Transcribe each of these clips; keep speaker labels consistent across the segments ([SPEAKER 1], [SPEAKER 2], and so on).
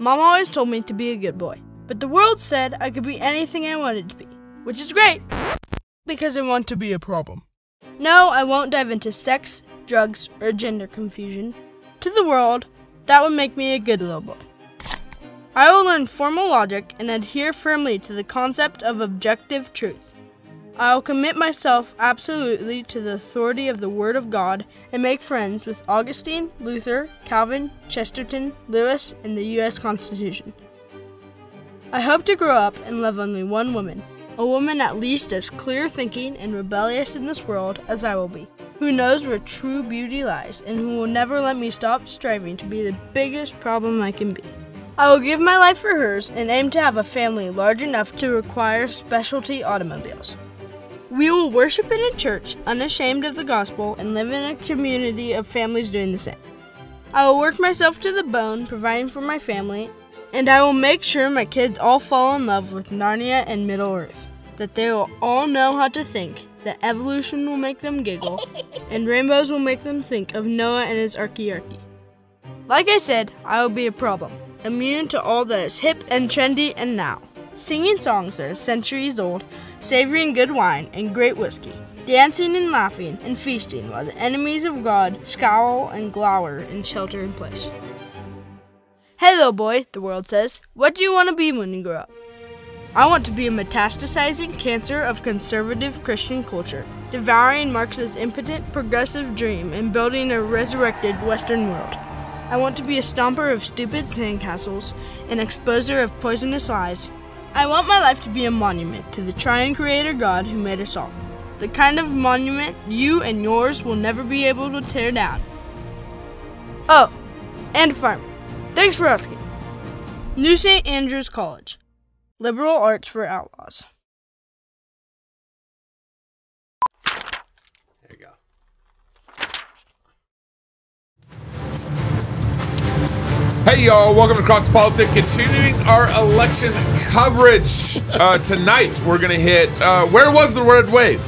[SPEAKER 1] Mom always told me to be a good boy, but the world said I could be anything I wanted to be, which is great because I want to be a problem. No, I won't dive into sex, drugs, or gender confusion. To the world, that would make me a good little boy. I will learn formal logic and adhere firmly to the concept of objective truth. I will commit myself absolutely to the authority of the Word of God and make friends with Augustine, Luther, Calvin, Chesterton, Lewis, and the U.S. Constitution. I hope to grow up and love only one woman, a woman at least as clear thinking and rebellious in this world as I will be, who knows where true beauty lies and who will never let me stop striving to be the biggest problem I can be. I will give my life for hers and aim to have a family large enough to require specialty automobiles. We will worship in a church unashamed of the gospel and live in a community of families doing the same. I will work myself to the bone providing for my family, and I will make sure my kids all fall in love with Narnia and Middle Earth, that they will all know how to think, that evolution will make them giggle, and rainbows will make them think of Noah and his archaearchy. Like I said, I will be a problem, immune to all that is hip and trendy and now. Singing songs that are centuries old, savoring good wine and great whiskey, dancing and laughing and feasting while the enemies of God scowl and glower in shelter and place. Hey, little boy, the world says, what do you want to be when you grow up? I want to be a metastasizing cancer of conservative Christian culture, devouring Marx's impotent progressive dream and building a resurrected Western world. I want to be a stomper of stupid sandcastles, an exposer of poisonous lies. I want my life to be a monument to the triune creator God who made us all. The kind of monument you and yours will never be able to tear down. Oh, and fireman. Thanks for asking. New St. Andrews College. Liberal arts for outlaws.
[SPEAKER 2] Hey y'all, welcome to Cross Politic. Continuing our election coverage. Uh, tonight we're gonna hit. Uh, where was the red wave?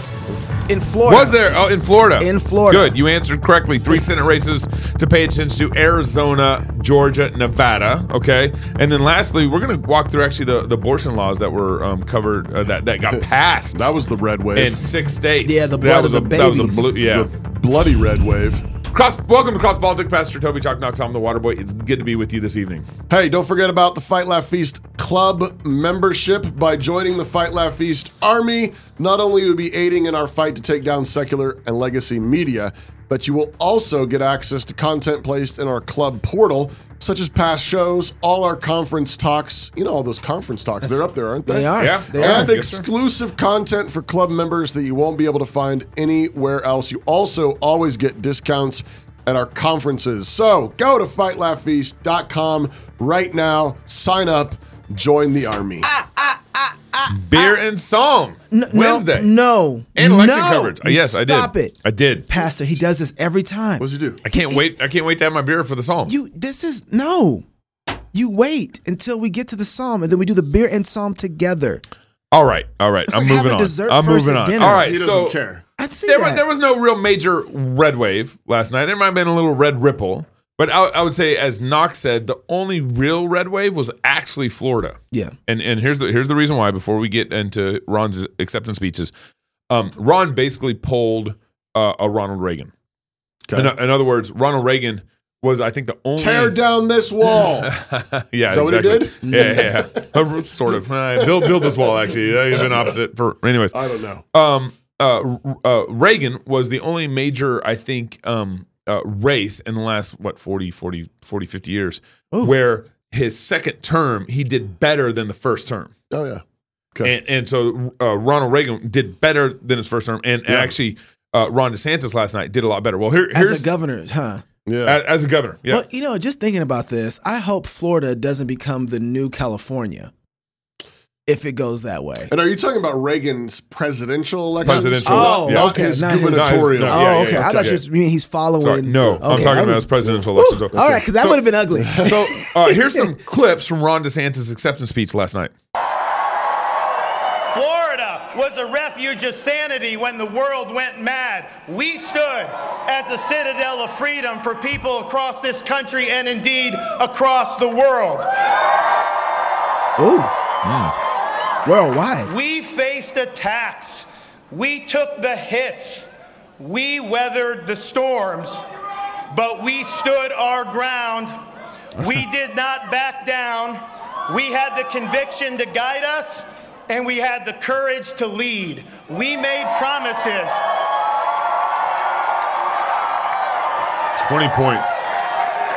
[SPEAKER 3] in Florida.
[SPEAKER 2] Was there? Oh, in Florida.
[SPEAKER 3] In Florida.
[SPEAKER 2] Good. You answered correctly. Three Senate races to pay attention to: Arizona, Georgia, Nevada. Okay, and then lastly, we're gonna walk through actually the, the abortion laws that were um, covered uh, that that got passed.
[SPEAKER 4] That was the red wave.
[SPEAKER 2] in six states.
[SPEAKER 3] Yeah, the
[SPEAKER 2] That
[SPEAKER 3] blood
[SPEAKER 2] was
[SPEAKER 3] of
[SPEAKER 2] a,
[SPEAKER 3] the
[SPEAKER 2] That was a blue. Yeah.
[SPEAKER 4] The bloody red wave.
[SPEAKER 2] Cross. Welcome to Cross Politics, Pastor Toby Chalk Knox. I'm the Waterboy. It's good to be with you this evening.
[SPEAKER 4] Hey, don't forget about the Fight Laugh Feast Club membership. By joining the Fight Laugh Feast Army, not only will you be aiding in our fight to take down secular and legacy media, but you will also get access to content placed in our club portal, such as past shows, all our conference talks. You know, all those conference talks, they're up there, aren't they?
[SPEAKER 3] They are.
[SPEAKER 2] Yeah.
[SPEAKER 3] They
[SPEAKER 2] Yeah.
[SPEAKER 3] are.
[SPEAKER 4] and
[SPEAKER 2] Yes,
[SPEAKER 4] exclusive content for club members that you won't be able to find anywhere else. You also always get discounts at our conferences. So go to fightlaughfeast.com right now, sign up, join the army.
[SPEAKER 2] Ah, Beer and song
[SPEAKER 3] No,
[SPEAKER 2] Wednesday.
[SPEAKER 3] No.
[SPEAKER 2] And election
[SPEAKER 3] no.
[SPEAKER 2] coverage. Uh,
[SPEAKER 3] You
[SPEAKER 2] yes, I did.
[SPEAKER 3] Stop it.
[SPEAKER 2] I did.
[SPEAKER 3] Pastor, he does this every time.
[SPEAKER 4] What's he do?
[SPEAKER 2] I can't wait. I can't wait to have my beer for the psalm.
[SPEAKER 3] You this is no. You wait until we get to the psalm and then we do the beer and psalm together.
[SPEAKER 2] all right, all right.
[SPEAKER 3] It's
[SPEAKER 2] I'm
[SPEAKER 3] like
[SPEAKER 2] moving on.
[SPEAKER 3] dessert
[SPEAKER 2] I'm
[SPEAKER 3] first
[SPEAKER 2] moving on.
[SPEAKER 3] dinner.
[SPEAKER 2] All right,
[SPEAKER 4] He doesn't
[SPEAKER 2] so
[SPEAKER 4] care.
[SPEAKER 3] I'd see
[SPEAKER 2] there,
[SPEAKER 3] that.
[SPEAKER 2] was, there was no real major red wave last night. There might have been a little red ripple, but I, I would say, as Knox said, the only real red wave was actually Florida.
[SPEAKER 3] yeah.
[SPEAKER 2] And and here's the here's the reason why. Before we get into Ron's acceptance speeches, um, Ron basically pulled uh, a Ronald Reagan.
[SPEAKER 4] Okay.
[SPEAKER 2] In, in other words, Ronald Reagan was, I think, the only
[SPEAKER 4] Tear down this wall.
[SPEAKER 2] yeah,
[SPEAKER 4] Is that what he did?
[SPEAKER 2] Yeah, yeah, yeah. Sort of. Uh, build build this wall. Actually, you've been opposite for. Anyways,
[SPEAKER 4] I don't know.
[SPEAKER 2] um, uh, uh, Reagan was the only major, I think, um, uh, race in the last what 40, 40, 40 50 years where his second term he did better than the first term.
[SPEAKER 4] Oh, yeah. Okay.
[SPEAKER 2] And, and so uh, Ronald Reagan did better than his first term, and,
[SPEAKER 4] Yeah.
[SPEAKER 2] actually uh, Ron DeSantis last night did a lot better. Well, here,
[SPEAKER 3] As
[SPEAKER 2] here's
[SPEAKER 3] a governor, huh?
[SPEAKER 4] yeah.
[SPEAKER 2] as, as a governor, yeah.
[SPEAKER 3] Well, you know, just thinking about this, I hope Florida doesn't become the new California if it goes that way.
[SPEAKER 4] and are you talking about Reagan's presidential election?
[SPEAKER 2] Presidential,
[SPEAKER 3] Oh,
[SPEAKER 2] yeah.
[SPEAKER 3] okay,
[SPEAKER 4] his
[SPEAKER 3] not his-
[SPEAKER 4] gubernatorial.
[SPEAKER 2] No,
[SPEAKER 3] Oh,
[SPEAKER 2] yeah, yeah,
[SPEAKER 3] okay.
[SPEAKER 2] yeah,
[SPEAKER 3] I thought
[SPEAKER 2] okay.
[SPEAKER 3] you mean he's following.
[SPEAKER 2] Sorry, no, I'm talking
[SPEAKER 3] I
[SPEAKER 2] about
[SPEAKER 3] was-
[SPEAKER 2] his presidential
[SPEAKER 3] Woo!
[SPEAKER 2] election. So-
[SPEAKER 3] All right, because that
[SPEAKER 2] So-
[SPEAKER 3] would have been ugly.
[SPEAKER 2] So uh, here's some clips from Ron DeSantis' acceptance speech last night.
[SPEAKER 5] Florida, was a refuge of sanity when the world went mad. We stood as a citadel of freedom for people across this country and indeed across the world.
[SPEAKER 3] Ooh. Worldwide.
[SPEAKER 5] We faced attacks. We took the hits. We weathered the storms, but we stood our ground. We did not back down. We had the conviction to guide us, and we had the courage to lead. We made promises.
[SPEAKER 2] 20 points.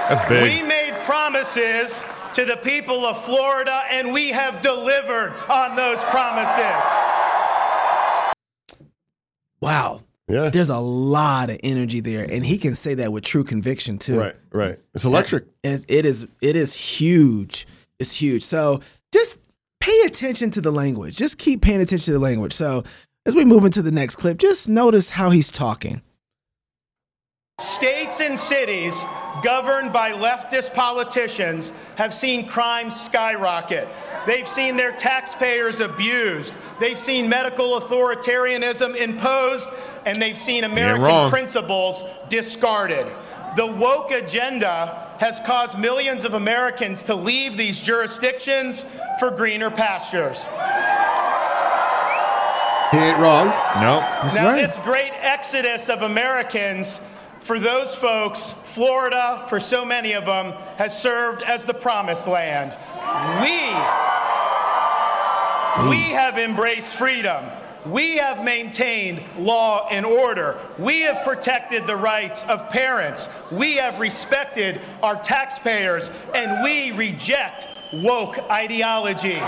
[SPEAKER 2] That's big.
[SPEAKER 5] We made promises to the people of Florida, and we have delivered on those promises.
[SPEAKER 3] Wow.
[SPEAKER 4] Yeah.
[SPEAKER 3] There's a lot of energy there, and he can say that with true conviction too.
[SPEAKER 4] Right, right. It's electric.
[SPEAKER 3] It, it is. It is huge. It's huge. So just pay attention to the language. Just keep paying attention to the language. So as we move into the next clip, just notice how he's talking.
[SPEAKER 5] States and cities governed by leftist politicians have seen crime skyrocket. They've seen their taxpayers abused. They've seen medical authoritarianism imposed, and they've seen American principles discarded. The woke agenda has caused millions of Americans to leave these jurisdictions for greener pastures.
[SPEAKER 4] He ain't wrong.
[SPEAKER 2] No.
[SPEAKER 3] That's
[SPEAKER 5] now,
[SPEAKER 3] right.
[SPEAKER 5] this great exodus of Americans, for those folks, Florida, for so many of them, has served as the promised land. We, we have embraced freedom. We have maintained law and order. We have protected the rights of parents. We have respected our taxpayers, and we reject woke ideology.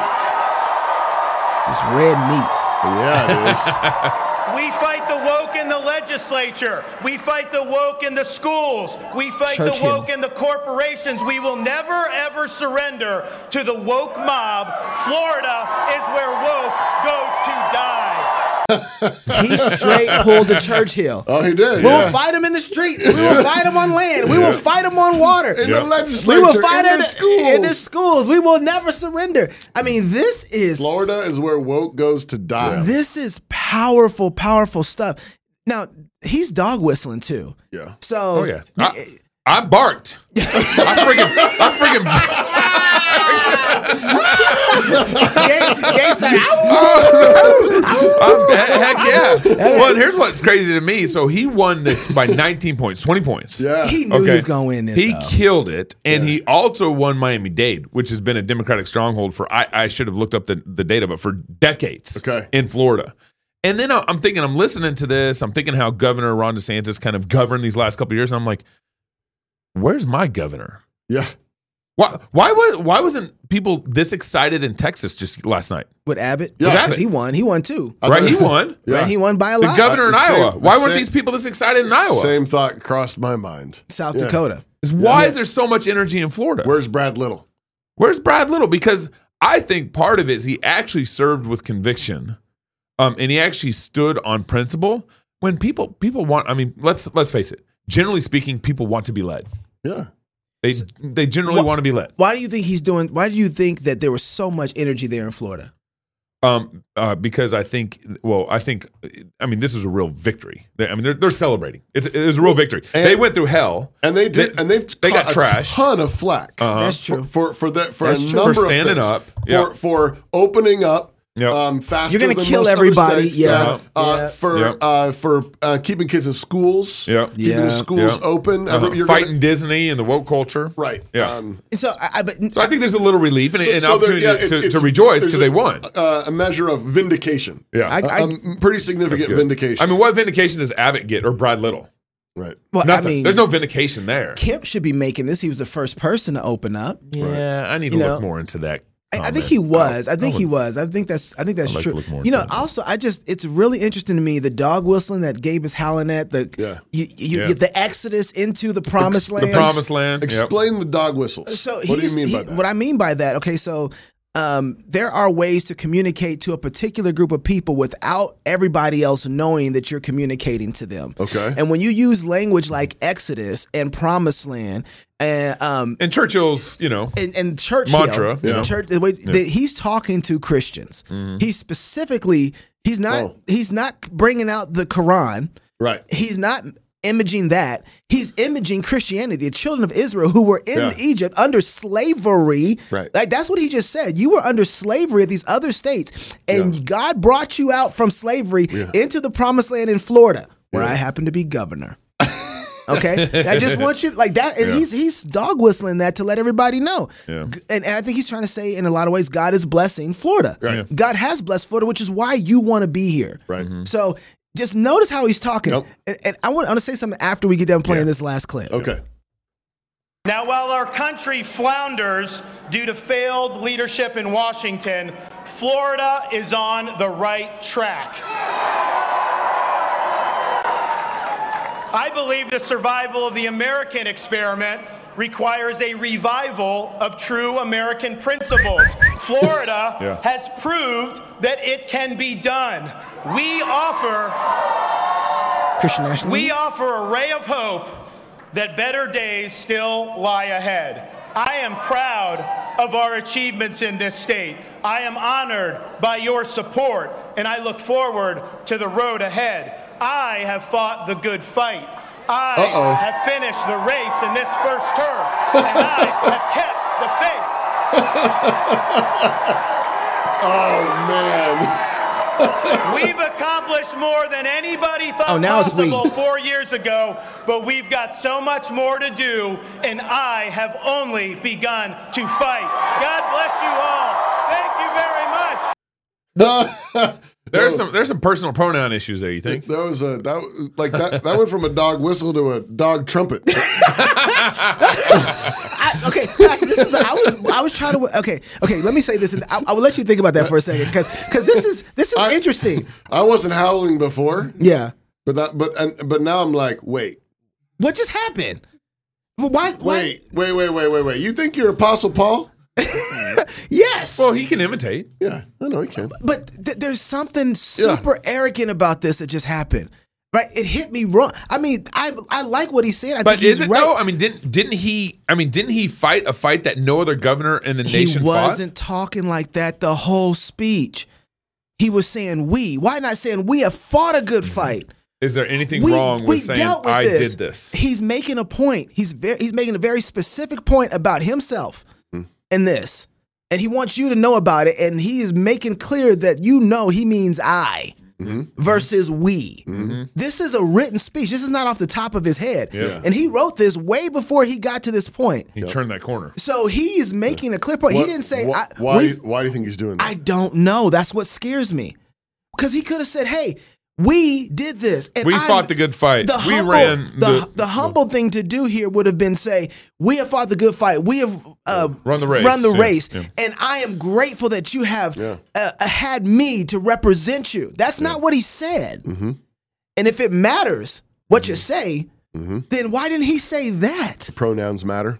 [SPEAKER 3] It's red meat.
[SPEAKER 4] Yeah, it is.
[SPEAKER 5] We fight the woke in the legislature. We fight the woke in the schools. We fight the woke in the corporations. We will never, ever surrender to the woke mob. Florida is where woke goes to die.
[SPEAKER 3] He straight pulled the Churchill.
[SPEAKER 4] oh, he did.
[SPEAKER 3] We will fight him in the streets. We will fight him on land. We will fight him on water.
[SPEAKER 4] in
[SPEAKER 2] Yeah.
[SPEAKER 4] the legislature,
[SPEAKER 3] We will fight
[SPEAKER 4] in
[SPEAKER 3] in
[SPEAKER 4] the
[SPEAKER 3] the
[SPEAKER 4] schools.
[SPEAKER 3] in the schools. We will never surrender. I mean, this is
[SPEAKER 4] Florida is where woke goes to die.
[SPEAKER 3] this is powerful, powerful stuff. Now he's dog whistling too.
[SPEAKER 4] yeah.
[SPEAKER 3] So
[SPEAKER 2] Oh, yeah. I, I barked. I freaking, I freaking,
[SPEAKER 3] Gabe- Gabe's like,
[SPEAKER 2] I'm, heck yeah. Well, here's what's crazy to me. So he won this by 19 points, 20 points.
[SPEAKER 4] Yeah.
[SPEAKER 3] he knew he was gonna win this.
[SPEAKER 2] He
[SPEAKER 3] though.
[SPEAKER 2] killed it, and he also won Miami Dade, which has been a Democratic stronghold for I, I should have looked up the, the data, but for decades
[SPEAKER 4] Okay.
[SPEAKER 2] in Florida. And then I- I'm thinking, I'm listening to this, I'm thinking how Governor Ron DeSantis kind of governed these last couple of years, and I'm like, where's my governor?
[SPEAKER 4] yeah.
[SPEAKER 2] Why why was why wasn't people this excited in Texas just last night?
[SPEAKER 3] with Abbott.
[SPEAKER 4] Yeah.
[SPEAKER 3] because
[SPEAKER 2] Abbott.
[SPEAKER 3] he won. He won too.
[SPEAKER 2] Right, he won.
[SPEAKER 4] Yeah.
[SPEAKER 3] Right, he won by a lot.
[SPEAKER 2] The
[SPEAKER 3] lot.
[SPEAKER 2] governor in
[SPEAKER 4] Uh, same-
[SPEAKER 2] Iowa. Why weren't these people this excited in Iowa?
[SPEAKER 4] Same thought crossed my mind.
[SPEAKER 3] South
[SPEAKER 4] Yeah.
[SPEAKER 3] Dakota.
[SPEAKER 2] Is why is there so much energy in Florida?
[SPEAKER 4] Where's Brad Little?
[SPEAKER 2] Where's Brad Little? Because I think part of it is he actually served with conviction, um, and he actually stood on principle. When people people want, I mean, let's let's face it. Generally speaking, people want to be led.
[SPEAKER 4] Yeah.
[SPEAKER 2] They they generally
[SPEAKER 3] Wha-
[SPEAKER 2] want to be led.
[SPEAKER 3] Why do you think he's doing? Why do you think that there was so much energy there in Florida?
[SPEAKER 2] Um, uh, because I think, well, I think, I mean, this is a real victory. They- I mean, they're, they're celebrating. It's, it's a real victory.
[SPEAKER 4] And-
[SPEAKER 2] they went through hell.
[SPEAKER 4] And they did,
[SPEAKER 2] They-
[SPEAKER 4] and they've
[SPEAKER 2] they got
[SPEAKER 4] a
[SPEAKER 2] trashed.
[SPEAKER 4] ton of flack.
[SPEAKER 3] That's true.
[SPEAKER 4] for for that for
[SPEAKER 3] That's
[SPEAKER 4] a
[SPEAKER 3] true.
[SPEAKER 4] number
[SPEAKER 2] For
[SPEAKER 4] of
[SPEAKER 2] standing
[SPEAKER 4] things.
[SPEAKER 2] up.
[SPEAKER 4] for for opening up.
[SPEAKER 2] Yep.
[SPEAKER 4] Um, faster
[SPEAKER 3] You're gonna
[SPEAKER 4] than
[SPEAKER 3] kill
[SPEAKER 4] most
[SPEAKER 3] everybody,
[SPEAKER 4] states.
[SPEAKER 3] yeah.
[SPEAKER 4] Uh,
[SPEAKER 3] Yeah.
[SPEAKER 4] For
[SPEAKER 2] Yep.
[SPEAKER 4] uh, for uh, keeping kids in schools.
[SPEAKER 2] Yep.
[SPEAKER 4] Keeping
[SPEAKER 3] Yeah.
[SPEAKER 4] the schools
[SPEAKER 2] Yep.
[SPEAKER 4] open.
[SPEAKER 2] Uh-huh.
[SPEAKER 4] You're
[SPEAKER 2] Fighting
[SPEAKER 4] gonna-
[SPEAKER 2] Disney and the woke culture.
[SPEAKER 4] right.
[SPEAKER 2] Yeah.
[SPEAKER 4] Um,
[SPEAKER 3] So I, I but
[SPEAKER 2] So I think there's a little relief and
[SPEAKER 4] so-
[SPEAKER 2] an
[SPEAKER 4] so there-
[SPEAKER 2] opportunity
[SPEAKER 4] yeah,
[SPEAKER 2] to,
[SPEAKER 4] it's-
[SPEAKER 2] to,
[SPEAKER 4] it's-
[SPEAKER 2] to rejoice because they won.
[SPEAKER 4] Uh, a measure of vindication.
[SPEAKER 2] Yeah.
[SPEAKER 3] I, I,
[SPEAKER 4] a m- pretty significant vindication.
[SPEAKER 2] I mean, what vindication does Abbott get or Brad Little?
[SPEAKER 4] right.
[SPEAKER 3] well, I mean,
[SPEAKER 2] There's no vindication there.
[SPEAKER 3] Kemp should be making this. He was the first person to open up.
[SPEAKER 2] Yeah, I need
[SPEAKER 3] You
[SPEAKER 2] to
[SPEAKER 3] know,
[SPEAKER 2] look more into that.
[SPEAKER 3] Oh, I, I think he was. I think
[SPEAKER 2] I
[SPEAKER 3] he was. I think that's. I think that's
[SPEAKER 2] I'd like
[SPEAKER 3] true.
[SPEAKER 2] look more
[SPEAKER 3] you know,
[SPEAKER 2] into
[SPEAKER 3] also, I just it's really interesting to me the dog whistling that Gabe is howling at the
[SPEAKER 4] Yeah.
[SPEAKER 3] you, you
[SPEAKER 2] Yeah.
[SPEAKER 3] get the exodus into the promised
[SPEAKER 2] The
[SPEAKER 3] land.
[SPEAKER 2] promised land. Yep.
[SPEAKER 4] Explain the dog whistles.
[SPEAKER 3] So
[SPEAKER 4] what do you
[SPEAKER 3] he's-
[SPEAKER 4] mean by
[SPEAKER 3] he-
[SPEAKER 4] that?
[SPEAKER 3] What I mean by that, okay, so um, there are ways to communicate to a particular group of people without everybody else knowing that you're communicating to them.
[SPEAKER 4] Okay.
[SPEAKER 3] And when you use language like Exodus and Promised Land and um
[SPEAKER 2] And Churchill's, you know,
[SPEAKER 3] and, and Churchill,
[SPEAKER 2] Mantra, yeah.
[SPEAKER 3] church, the way that he's talking to Christians. He's specifically he's not
[SPEAKER 4] Oh.
[SPEAKER 3] he's not bringing out the Quran.
[SPEAKER 4] Right.
[SPEAKER 3] He's not imaging that. He's imaging Christianity, the children of Israel who were in
[SPEAKER 4] Yeah.
[SPEAKER 3] Egypt under slavery.
[SPEAKER 4] Right.
[SPEAKER 3] Like that's what he just said. You were under slavery at these other states, and God brought you out from slavery into the promised land in Florida, where I happen to be governor. Okay, I just want you like that, and he's he's dog whistling that to let everybody know.
[SPEAKER 2] Yeah.
[SPEAKER 3] And, and I think he's trying to say in a lot of ways, God is blessing Florida.
[SPEAKER 4] Right.
[SPEAKER 3] God has blessed Florida, which is why you want to be here.
[SPEAKER 4] Right.
[SPEAKER 3] So just notice how he's talking.
[SPEAKER 4] Yep.
[SPEAKER 3] And, and I want, I want to say something after we get done playing this last clip.
[SPEAKER 4] Okay.
[SPEAKER 5] Now, while our country flounders due to failed leadership in Washington, Florida is on the right track. I believe the survival of the American experiment requires a revival of true American principles. Florida
[SPEAKER 2] Yeah.
[SPEAKER 5] has proved that it can be done. We offer
[SPEAKER 3] Christian nationalism.
[SPEAKER 5] we offer a ray of hope that better days still lie ahead. I am proud of our achievements in this state. I am honored by your support, and I look forward to the road ahead. I have fought the good fight. I
[SPEAKER 4] Uh-oh.
[SPEAKER 5] have finished the race in this first term, and I have kept the faith.
[SPEAKER 4] Oh man.
[SPEAKER 5] We've accomplished more than anybody thought
[SPEAKER 3] Oh, now
[SPEAKER 5] possible four years ago, but we've got so much more to do, and I have only begun to fight. God bless you all. Thank you very much.
[SPEAKER 2] There's some there's some personal pronoun issues there. You think?
[SPEAKER 4] That was a that like that that went from a dog whistle to a dog trumpet.
[SPEAKER 3] I, okay, Pastor, this is the, I was I was trying to okay okay. Let me say this, and I, I will let you think about that for a second because because this is this is
[SPEAKER 4] I-
[SPEAKER 3] interesting.
[SPEAKER 4] I wasn't howling before,
[SPEAKER 3] Yeah,
[SPEAKER 4] but that but and but now I'm like, wait,
[SPEAKER 3] what just happened? Why? why
[SPEAKER 4] wait, wait, wait, wait, wait, wait. You think you're Apostle Paul?
[SPEAKER 3] yes.
[SPEAKER 2] Well, he can imitate.
[SPEAKER 4] Yeah, I know he can.
[SPEAKER 3] But th- there's something super arrogant about this that just happened. Right? It hit me wrong. I mean, I I like what he said. I
[SPEAKER 2] But
[SPEAKER 3] think he's
[SPEAKER 2] is it
[SPEAKER 3] right.
[SPEAKER 2] though? I mean, didn't didn't he? I mean, didn't he fight a fight that no other governor in the
[SPEAKER 3] he
[SPEAKER 2] nation
[SPEAKER 3] wasn't talking like that the whole speech. He was saying we. Why not saying we have fought a good fight?
[SPEAKER 2] Is there anything
[SPEAKER 3] We,
[SPEAKER 2] wrong
[SPEAKER 3] we
[SPEAKER 2] with saying
[SPEAKER 3] dealt with
[SPEAKER 2] I
[SPEAKER 3] this.
[SPEAKER 2] did this?
[SPEAKER 3] He's making a point. He's very he's making a very specific point about himself
[SPEAKER 2] Hmm.
[SPEAKER 3] in this. And he wants you to know about it. And he is making clear that you know he means I
[SPEAKER 2] Mm-hmm.
[SPEAKER 3] versus we. This is a written speech. This is not off the top of his head.
[SPEAKER 2] Yeah.
[SPEAKER 3] And he wrote this way before he got to this point.
[SPEAKER 2] He turned that corner.
[SPEAKER 3] So he is making a clear point.
[SPEAKER 4] What-
[SPEAKER 3] he didn't say,
[SPEAKER 4] wh-
[SPEAKER 3] I,
[SPEAKER 4] why. Do you, why do you think he's doing that?
[SPEAKER 3] I don't know. That's what scares me. Because he could have said, "Hey, we did this. And
[SPEAKER 2] We
[SPEAKER 3] I'm-
[SPEAKER 2] fought the good fight.
[SPEAKER 3] The
[SPEAKER 2] we
[SPEAKER 3] humble,
[SPEAKER 2] ran
[SPEAKER 3] the,
[SPEAKER 2] the,
[SPEAKER 3] the humble thing to do here would have been say, "We have fought the good fight. We have uh,
[SPEAKER 2] Run the race.
[SPEAKER 3] Run the
[SPEAKER 2] Yeah,
[SPEAKER 3] race,
[SPEAKER 2] yeah.
[SPEAKER 3] and I am grateful that you have uh, uh, had me to represent you." That's not what he said.
[SPEAKER 2] Mm-hmm.
[SPEAKER 3] And if it matters what you say, then why didn't he say that?
[SPEAKER 4] Pronouns matter.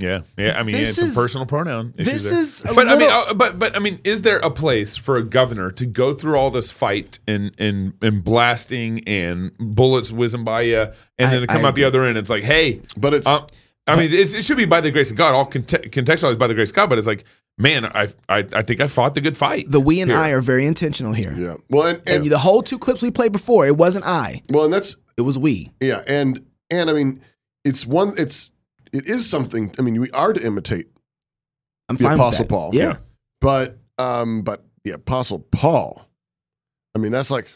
[SPEAKER 2] Yeah, yeah. I mean,
[SPEAKER 3] This
[SPEAKER 2] yeah, some
[SPEAKER 3] is-
[SPEAKER 2] personal pronoun.
[SPEAKER 3] this
[SPEAKER 2] there.
[SPEAKER 3] is a
[SPEAKER 2] but I mean, uh, but but I mean, is there a place for a governor to go through all this fight and and and blasting and bullets whizzing by you, and
[SPEAKER 3] I-
[SPEAKER 2] then to come
[SPEAKER 3] I
[SPEAKER 2] out the other end, it's like, hey,
[SPEAKER 4] But it's
[SPEAKER 2] uh, I mean, it's, it should be by the grace of God, all conte- contextualized by the grace of God. But it's like, man, I I, I think I fought the good fight.
[SPEAKER 3] The we and
[SPEAKER 2] here.
[SPEAKER 3] I are very intentional here.
[SPEAKER 4] yeah. Well, and, and,
[SPEAKER 3] And the whole two clips we played before, it wasn't I,
[SPEAKER 4] well, and that's
[SPEAKER 3] it was we.
[SPEAKER 4] yeah, and and I mean, it's one. It's it is something. I mean, we are to imitate
[SPEAKER 3] I'm
[SPEAKER 4] the
[SPEAKER 3] fine with
[SPEAKER 4] Apostle
[SPEAKER 3] that.
[SPEAKER 4] Paul.
[SPEAKER 3] Yeah.
[SPEAKER 4] But um, but the Apostle Paul, I mean, that's like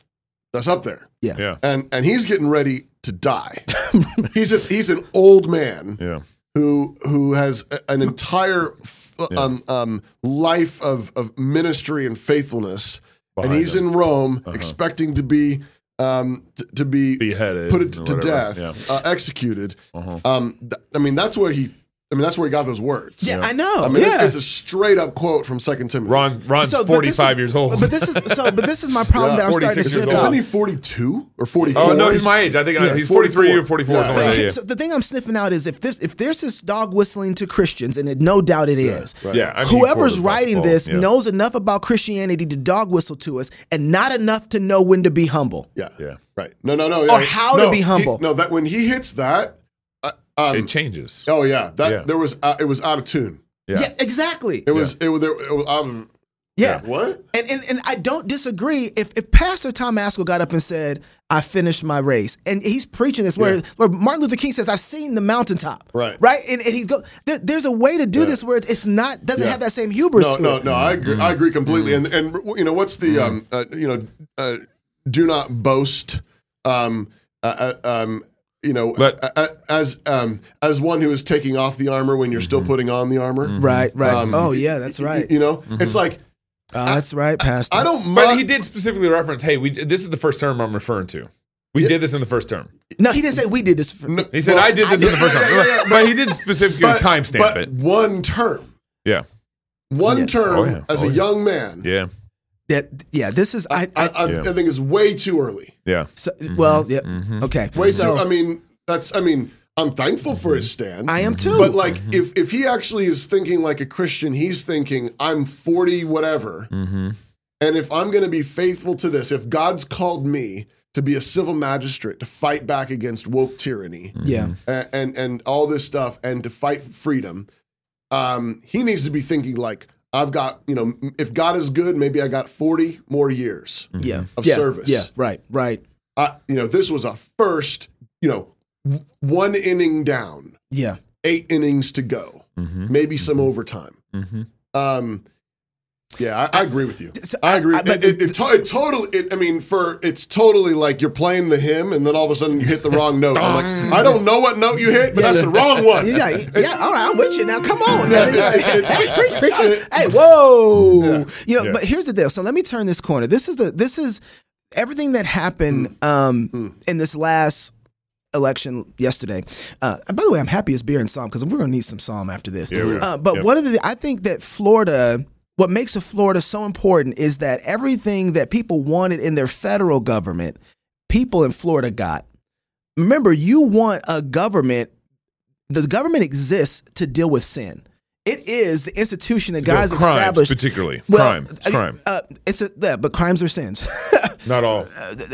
[SPEAKER 4] that's up there.
[SPEAKER 2] Yeah, yeah.
[SPEAKER 4] And and he's getting ready to die. he's a, he's an old man
[SPEAKER 2] yeah,
[SPEAKER 4] who who has a- an entire f-
[SPEAKER 2] Yeah.
[SPEAKER 4] um, um, life of of ministry and faithfulness, and he's
[SPEAKER 2] him.
[SPEAKER 4] in Rome
[SPEAKER 2] Uh-huh.
[SPEAKER 4] expecting to be um, t- to be
[SPEAKER 2] beheaded,
[SPEAKER 4] put it to
[SPEAKER 2] whatever.
[SPEAKER 4] death,
[SPEAKER 2] Yeah.
[SPEAKER 4] uh, executed.
[SPEAKER 2] Uh-huh.
[SPEAKER 4] Um, th- I mean, that's where he. I mean, that's where he got those words.
[SPEAKER 3] Yeah, I know.
[SPEAKER 4] I mean,
[SPEAKER 3] yeah.
[SPEAKER 4] it's, it's a straight up quote from Second Timothy.
[SPEAKER 2] Ron Ron's
[SPEAKER 3] So, but this
[SPEAKER 2] 45
[SPEAKER 3] is-
[SPEAKER 2] years old.
[SPEAKER 3] But this is so. But this is my problem
[SPEAKER 4] Yeah,
[SPEAKER 3] that I'm starting to
[SPEAKER 2] 46 years
[SPEAKER 3] shift
[SPEAKER 2] old.
[SPEAKER 4] Isn't he 42 or 44?
[SPEAKER 2] oh no, he's my age. I think uh,
[SPEAKER 3] Yeah,
[SPEAKER 2] he's 43 or 44
[SPEAKER 4] Yeah.
[SPEAKER 2] something
[SPEAKER 3] But
[SPEAKER 2] like
[SPEAKER 3] he-
[SPEAKER 2] Yeah.
[SPEAKER 3] so the thing I'm sniffing out is if this if there's this dog whistling to Christians, and it, no doubt it is.
[SPEAKER 2] Yeah, I mean,
[SPEAKER 3] Whoever's
[SPEAKER 2] quarter
[SPEAKER 3] writing
[SPEAKER 2] basketball,
[SPEAKER 3] this
[SPEAKER 2] yeah.
[SPEAKER 3] knows enough about Christianity to dog whistle to us, and not enough to know when to be humble.
[SPEAKER 4] Yeah.
[SPEAKER 2] Yeah.
[SPEAKER 4] Right. No, no, no.
[SPEAKER 3] Or
[SPEAKER 4] yeah,
[SPEAKER 3] how to
[SPEAKER 4] no,
[SPEAKER 3] be
[SPEAKER 4] he-
[SPEAKER 3] humble.
[SPEAKER 4] no, that when he hits that, um,
[SPEAKER 2] It changes.
[SPEAKER 4] oh yeah, that
[SPEAKER 2] Yeah.
[SPEAKER 4] there was uh, it was out of tune.
[SPEAKER 2] Yeah.
[SPEAKER 3] exactly.
[SPEAKER 4] It was it was there, it was out of
[SPEAKER 3] yeah.
[SPEAKER 4] what?
[SPEAKER 3] And, and and I don't disagree. If if Pastor Tom Askell got up and said, "I finished my race," and he's preaching this, where,
[SPEAKER 4] Yeah.
[SPEAKER 3] where Martin Luther King says, "I've seen the mountaintop,"
[SPEAKER 4] Right.
[SPEAKER 3] right, and, and he go, there, there's a way to do this where it's not doesn't
[SPEAKER 4] Yeah.
[SPEAKER 3] have that same hubris
[SPEAKER 4] No,
[SPEAKER 3] to
[SPEAKER 4] no,
[SPEAKER 3] it.
[SPEAKER 4] no. I agree. I agree completely. And and you know what's the um uh, you know uh, do not boast um uh, uh, um you know
[SPEAKER 2] Let-
[SPEAKER 4] uh, uh, as um as one who is taking off the armor when you're still putting on the armor.
[SPEAKER 3] Right, right.
[SPEAKER 4] Um,
[SPEAKER 3] oh yeah, that's
[SPEAKER 4] y- y-
[SPEAKER 3] right.
[SPEAKER 4] You know, it's like
[SPEAKER 3] Oh, that's right, Pastor.
[SPEAKER 4] I don't
[SPEAKER 2] But
[SPEAKER 4] mind.
[SPEAKER 2] he did specifically reference, "Hey, we this is the first term I'm referring to. We did this in the first term."
[SPEAKER 3] no, he didn't say we did this. For,
[SPEAKER 4] No,
[SPEAKER 2] He said,
[SPEAKER 4] well,
[SPEAKER 2] "I did this in the first
[SPEAKER 4] yeah,
[SPEAKER 2] term,"
[SPEAKER 4] yeah, yeah,
[SPEAKER 2] but he did specifically
[SPEAKER 4] but-
[SPEAKER 2] timestamp
[SPEAKER 4] but
[SPEAKER 2] it.
[SPEAKER 4] One term,
[SPEAKER 2] Yeah,
[SPEAKER 4] one
[SPEAKER 3] Yeah.
[SPEAKER 4] term
[SPEAKER 2] Oh, yeah.
[SPEAKER 4] as
[SPEAKER 2] Oh,
[SPEAKER 4] a
[SPEAKER 2] yeah.
[SPEAKER 4] young man.
[SPEAKER 2] yeah,
[SPEAKER 3] that yeah, this is I.
[SPEAKER 4] I,
[SPEAKER 3] I,
[SPEAKER 4] I,
[SPEAKER 2] Yeah.
[SPEAKER 4] I think is way too early.
[SPEAKER 2] yeah.
[SPEAKER 3] so, Well, mm-hmm. yeah, mm-hmm. okay.
[SPEAKER 4] Way
[SPEAKER 3] so,
[SPEAKER 4] too. I mean, that's. I mean, I'm thankful for his mm-hmm. stand.
[SPEAKER 3] I am too.
[SPEAKER 4] But like, if if he actually is thinking like a Christian, he's thinking I'm 40 whatever, and if I'm going to be faithful to this, if God's called me to be a civil magistrate to fight back against woke tyranny
[SPEAKER 3] yeah,
[SPEAKER 4] and and, and all this stuff, and to fight for freedom, um, he needs to be thinking like. I've got, you know, if God is good, maybe I got 40 more years
[SPEAKER 3] yeah,
[SPEAKER 4] of
[SPEAKER 3] yeah,
[SPEAKER 4] service.
[SPEAKER 3] Yeah, right, right.
[SPEAKER 4] I, you know, this was a first, you know, one inning down,
[SPEAKER 3] Yeah,
[SPEAKER 4] eight innings to go,
[SPEAKER 2] Mm-hmm.
[SPEAKER 4] maybe some overtime.
[SPEAKER 2] Mm-hmm.
[SPEAKER 4] Um, yeah, I, I agree with you.
[SPEAKER 3] So
[SPEAKER 4] I agree.
[SPEAKER 3] I-
[SPEAKER 4] it, it, it, to, it totally. It, I mean, for it's totally like you're playing the hymn, and then all of a sudden you hit the wrong note. I'm like, I don't know what note you hit, but that's the wrong one.
[SPEAKER 3] yeah, yeah. All right, I'm with you now. Come on,
[SPEAKER 4] Yeah,
[SPEAKER 3] Yeah,
[SPEAKER 4] yeah, yeah.
[SPEAKER 3] hey, preach, preach. Hey, whoa. You know,
[SPEAKER 2] Yeah.
[SPEAKER 3] but here's the deal. So let me turn this corner. This is the this is everything that happened
[SPEAKER 4] Hmm.
[SPEAKER 3] um, in this last election yesterday. Uh, and by the way, I'm happy it's beer and psalm because we're gonna need some psalm after this.
[SPEAKER 2] Yeah, we are.
[SPEAKER 3] uh, but
[SPEAKER 2] Yep.
[SPEAKER 3] one of the I think that Florida. What makes a Florida so important is that everything that people wanted in their federal government, people in Florida got. Remember, you want a government the government exists to deal with sin. It is the institution that God has
[SPEAKER 2] crimes,
[SPEAKER 3] established.
[SPEAKER 2] particularly
[SPEAKER 3] Well,
[SPEAKER 2] crime. It's crime.
[SPEAKER 3] Uh, it's a, yeah, but crimes are sins.
[SPEAKER 2] Not all.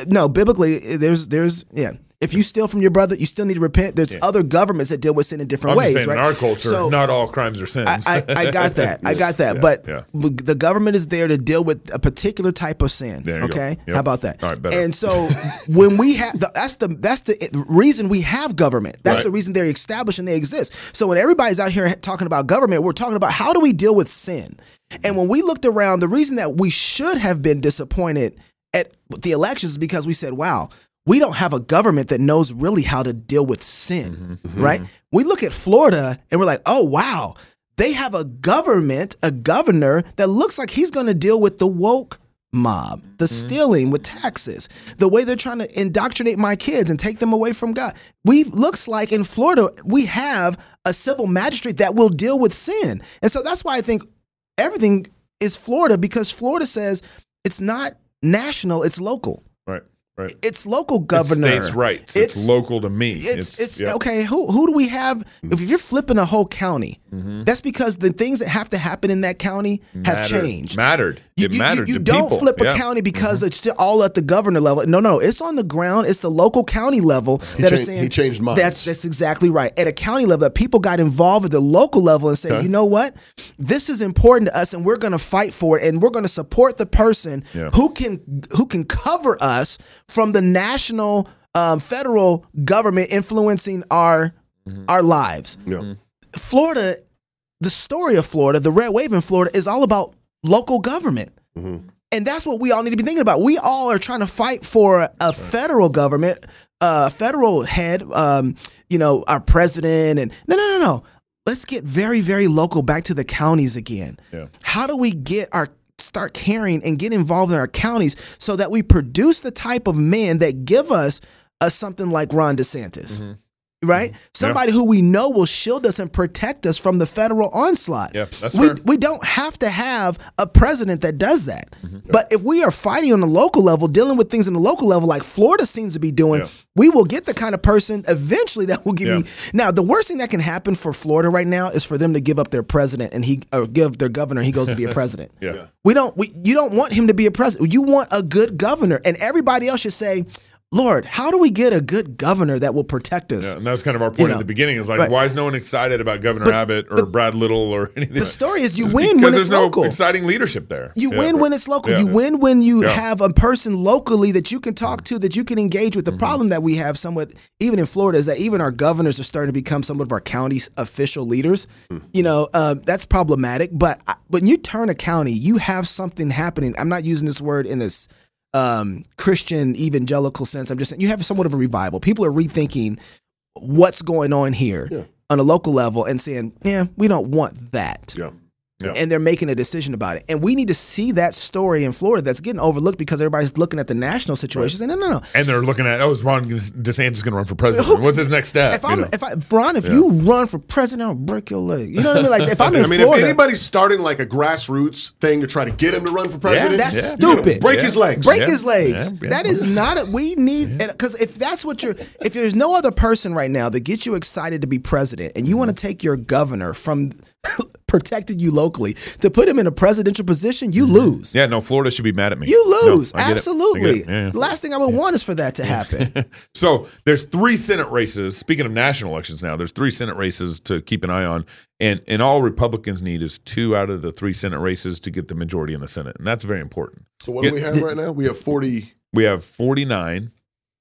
[SPEAKER 3] no, biblically, there's there's yeah. If you steal from your brother, you still need to repent. There's other governments that deal with sin in different
[SPEAKER 2] I'm
[SPEAKER 3] ways,
[SPEAKER 2] saying,
[SPEAKER 3] right?
[SPEAKER 2] in our culture,
[SPEAKER 3] So-
[SPEAKER 2] not all crimes are sins.
[SPEAKER 3] I, I, I got that. I got that.
[SPEAKER 2] Yeah,
[SPEAKER 3] but
[SPEAKER 2] yeah.
[SPEAKER 3] the government is there to deal with a particular type of sin.
[SPEAKER 2] There you go.
[SPEAKER 3] okay,
[SPEAKER 2] Yep.
[SPEAKER 3] how about that?
[SPEAKER 2] All right, better.
[SPEAKER 3] And so when we have the, that's the that's the reason we have government. That's
[SPEAKER 2] Right.
[SPEAKER 3] the reason they're established and they exist. So when everybody's out here talking about government, we're talking about how do we deal with sin. And when we looked around, the reason that we should have been disappointed at the elections is because we said, "Wow." We don't have a government that knows really how to deal with sin,
[SPEAKER 2] Mm-hmm.
[SPEAKER 3] right? We look at Florida and we're like, oh, wow, they have a government, a governor that looks like he's going to deal with the woke mob, the
[SPEAKER 2] Mm-hmm.
[SPEAKER 3] stealing with taxes, the way they're trying to indoctrinate my kids and take them away from God. We looks like in Florida we have a civil magistrate that will deal with sin. And so that's why I think everything is Florida because Florida says it's not national, it's local.
[SPEAKER 2] right, right.
[SPEAKER 3] It's local governor.
[SPEAKER 2] It's states' rights. It's,
[SPEAKER 3] It's-
[SPEAKER 2] local to me.
[SPEAKER 3] It's it's,
[SPEAKER 2] yeah.
[SPEAKER 3] okay. Who who do we have? If you're flipping a whole county,
[SPEAKER 2] Mm-hmm.
[SPEAKER 3] that's because the things that have to happen in that county have
[SPEAKER 2] Mattered.
[SPEAKER 3] changed.
[SPEAKER 2] Mattered.
[SPEAKER 3] You,
[SPEAKER 2] it
[SPEAKER 3] you-
[SPEAKER 2] mattered.
[SPEAKER 3] You,
[SPEAKER 2] to
[SPEAKER 3] don't
[SPEAKER 2] people.
[SPEAKER 3] flip a
[SPEAKER 2] Yeah. Mm-hmm.
[SPEAKER 3] county because it's all at the governor level. No, no, it's on the ground. It's the local county level that are saying
[SPEAKER 4] he changed minds.
[SPEAKER 3] That's that's exactly right. At a county level, that people got involved at the local level and say, you know what, this is important to us, and we're going to fight for it, and we're going to support the person
[SPEAKER 2] Yeah.
[SPEAKER 3] who can who can cover us from the national, um, federal government influencing our
[SPEAKER 2] Mm-hmm.
[SPEAKER 3] our lives.
[SPEAKER 4] Yeah.
[SPEAKER 3] Florida, the story of Florida, the red wave in Florida is all about local government. And that's what we all need to be thinking about. We all are trying to fight for a federal government, a federal head, um, you know, our president. And no, no, no, no. Let's get very, very local back to the counties again.
[SPEAKER 2] Yeah.
[SPEAKER 3] How do we get our start caring and get involved in our counties so that we produce the type of men that give us a something like Ron DeSantis? Mm-hmm. Right? Somebody who we know will shield us and protect us from the federal onslaught.
[SPEAKER 2] Yeah, that's
[SPEAKER 3] we,
[SPEAKER 2] fair.
[SPEAKER 3] we don't have to have a president that does that.
[SPEAKER 2] Mm-hmm.
[SPEAKER 3] But if we are fighting on the local level, dealing with things in the local level, like Florida seems to be doing,
[SPEAKER 2] Yeah.
[SPEAKER 3] we will get the kind of person eventually that will give
[SPEAKER 2] Yeah.
[SPEAKER 3] me. Now, the worst thing that can happen for Florida right now is for them to give up their president and he or give their governor. He goes to be a president.
[SPEAKER 2] Yeah.
[SPEAKER 3] We don't. We, you don't want him to be a president. You want a good governor, and everybody else should say, "Lord, how do we get a good governor that will protect us?"
[SPEAKER 2] Yeah, and that was kind of our point
[SPEAKER 3] You know,
[SPEAKER 2] at the beginning. Is like,
[SPEAKER 3] right.
[SPEAKER 2] why is no one excited about Governor Abbott or Brad Little or anything?
[SPEAKER 3] The story is you
[SPEAKER 2] It's
[SPEAKER 3] win
[SPEAKER 2] because
[SPEAKER 3] when
[SPEAKER 2] there's
[SPEAKER 3] it's
[SPEAKER 2] no
[SPEAKER 3] local.
[SPEAKER 2] exciting leadership there.
[SPEAKER 3] You
[SPEAKER 2] Yeah.
[SPEAKER 3] win when it's local.
[SPEAKER 2] Yeah.
[SPEAKER 3] You win when you have a person locally that you can talk to, that you can engage with. The
[SPEAKER 2] Mm-hmm.
[SPEAKER 3] problem that we have somewhat, even in Florida, is that even our governors are starting to become somewhat of our county's official leaders.
[SPEAKER 2] Hmm.
[SPEAKER 3] You know, um, that's problematic. But I- when you turn a county, you have something happening. I'm not using this word in this um, Christian evangelical sense. I'm just saying you have somewhat of a revival. People are rethinking what's going on here on a local level and saying, yeah, we don't want that
[SPEAKER 4] Yeah.
[SPEAKER 2] Yeah.
[SPEAKER 3] and they're making a decision about it. And we need to see that story in Florida that's getting overlooked because everybody's looking at the national situation. saying, No, no, no.
[SPEAKER 2] And they're looking at, oh, is Ron DeSantis going to run for president? What's his next step?
[SPEAKER 3] If I'm,
[SPEAKER 2] know?
[SPEAKER 3] if I, Ron, if you run for president, I'll break your leg. You know what I mean? Like if I'm in
[SPEAKER 4] I mean,
[SPEAKER 3] Florida,
[SPEAKER 4] if anybody's starting like a grassroots thing to try to get him to run for president,
[SPEAKER 3] that's
[SPEAKER 2] Yeah.
[SPEAKER 3] stupid.
[SPEAKER 4] break
[SPEAKER 2] Yeah.
[SPEAKER 4] his legs.
[SPEAKER 3] break
[SPEAKER 2] Yeah.
[SPEAKER 3] his legs.
[SPEAKER 2] Yeah, yeah.
[SPEAKER 3] That is not a, we need because if that's what you're if there's no other person right now that gets you excited to be president and you want to mm-hmm. take your governor from protecting you locally to put him in a presidential position, you lose.
[SPEAKER 2] yeah, no, Florida should be mad at me.
[SPEAKER 3] You lose.
[SPEAKER 2] I get it. I get
[SPEAKER 3] Absolutely.
[SPEAKER 2] Yeah, yeah.
[SPEAKER 3] The last thing I would want is for that to happen.
[SPEAKER 2] So there's three Senate races. Speaking of national elections now, there's three Senate races to keep an eye on. And and all Republicans need is two out of the three Senate races to get the majority in the Senate. And that's very important.
[SPEAKER 4] So what do we have right now? We have 40.
[SPEAKER 2] We have 49,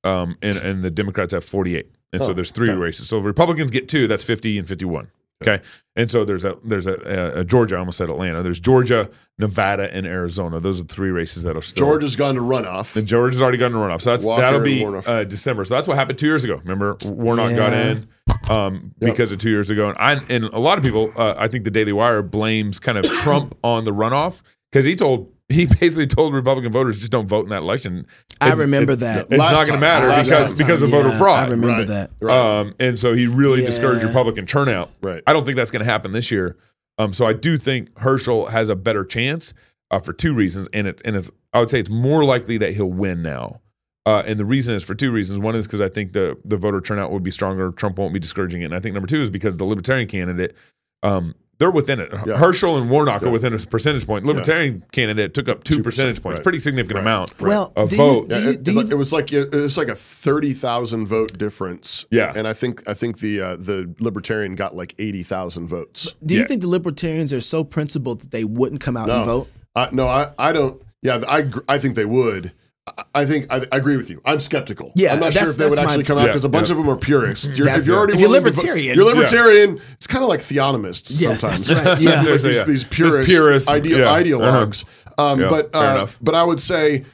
[SPEAKER 2] um, and, and the Democrats have 48. And so
[SPEAKER 4] Oh,
[SPEAKER 2] there's three
[SPEAKER 4] okay.
[SPEAKER 2] races. So if Republicans get two, that's 50 and 51. Okay. And so there's a there's a, a, a Georgia, I almost said Atlanta. There's Georgia, Nevada, and Arizona. Those are the three races that are still
[SPEAKER 4] Georgia's gone to runoff.
[SPEAKER 2] And Georgia's already gotten a runoff. So that's
[SPEAKER 4] Walker
[SPEAKER 2] that'll be uh, December. So that's what happened two years ago. Remember, Warnock got in um, because of two years ago. And, I, and a lot of people, uh, I think the Daily Wire blames kind of Trump on the runoff because he told he basically told Republican voters just don't vote in that election.
[SPEAKER 3] I
[SPEAKER 2] It's-
[SPEAKER 3] remember
[SPEAKER 2] it-
[SPEAKER 3] that.
[SPEAKER 2] It's
[SPEAKER 4] Last
[SPEAKER 2] not going to matter
[SPEAKER 4] Last
[SPEAKER 2] because
[SPEAKER 4] time.
[SPEAKER 2] because of
[SPEAKER 3] Yeah,
[SPEAKER 2] voter fraud.
[SPEAKER 3] I remember
[SPEAKER 4] Right.
[SPEAKER 3] that.
[SPEAKER 4] Right.
[SPEAKER 2] Um, and so he really
[SPEAKER 3] Yeah.
[SPEAKER 2] discouraged Republican turnout.
[SPEAKER 4] Right.
[SPEAKER 2] I don't think that's going to happen this year. Um, so I do think Herschel has a better chance uh, for two reasons, and it and it's I would say it's more likely that he'll win now. Uh, and the reason is for two reasons. One is because I think the the voter turnout would be stronger. Trump won't be discouraging it. And I think number two is because the Libertarian candidate, um, they're within it.
[SPEAKER 4] Yeah.
[SPEAKER 2] Herschel and Warnock are within a percentage point. Libertarian candidate took up two
[SPEAKER 4] 2%,
[SPEAKER 2] percentage points,
[SPEAKER 4] right.
[SPEAKER 2] pretty significant
[SPEAKER 4] Right.
[SPEAKER 2] amount
[SPEAKER 3] Well,
[SPEAKER 2] of
[SPEAKER 3] do you-
[SPEAKER 2] vote.
[SPEAKER 3] do you-
[SPEAKER 4] it,
[SPEAKER 3] do
[SPEAKER 4] it-
[SPEAKER 3] you-
[SPEAKER 4] it was like it was like a thirty thousand vote difference.
[SPEAKER 2] Yeah.
[SPEAKER 4] and I think I think the uh, the Libertarian got like eighty thousand votes.
[SPEAKER 3] Do you
[SPEAKER 2] Yeah.
[SPEAKER 3] think the libertarians are so principled that they wouldn't come out
[SPEAKER 4] No,
[SPEAKER 3] and vote?
[SPEAKER 4] Uh, no, I, I don't. Yeah, I I think they would. I- I think I, I agree with you. I'm skeptical.
[SPEAKER 3] Yeah,
[SPEAKER 4] I'm not sure if they would
[SPEAKER 3] that's my-
[SPEAKER 4] actually come out
[SPEAKER 2] Yeah,
[SPEAKER 4] because a bunch
[SPEAKER 2] yeah.
[SPEAKER 4] of them are purists. You're, if you're already
[SPEAKER 3] If you're
[SPEAKER 4] willing to
[SPEAKER 3] libertarian.
[SPEAKER 4] you're libertarian. It's kind of like theonomists
[SPEAKER 3] Yes,
[SPEAKER 4] sometimes.
[SPEAKER 3] that's right. Yeah.
[SPEAKER 4] like these,
[SPEAKER 2] yeah.
[SPEAKER 4] these
[SPEAKER 2] These
[SPEAKER 4] purist,
[SPEAKER 2] purists,
[SPEAKER 4] ide-
[SPEAKER 2] yeah.
[SPEAKER 4] ideologues. Um,
[SPEAKER 2] Yeah,
[SPEAKER 4] but uh, but I would say.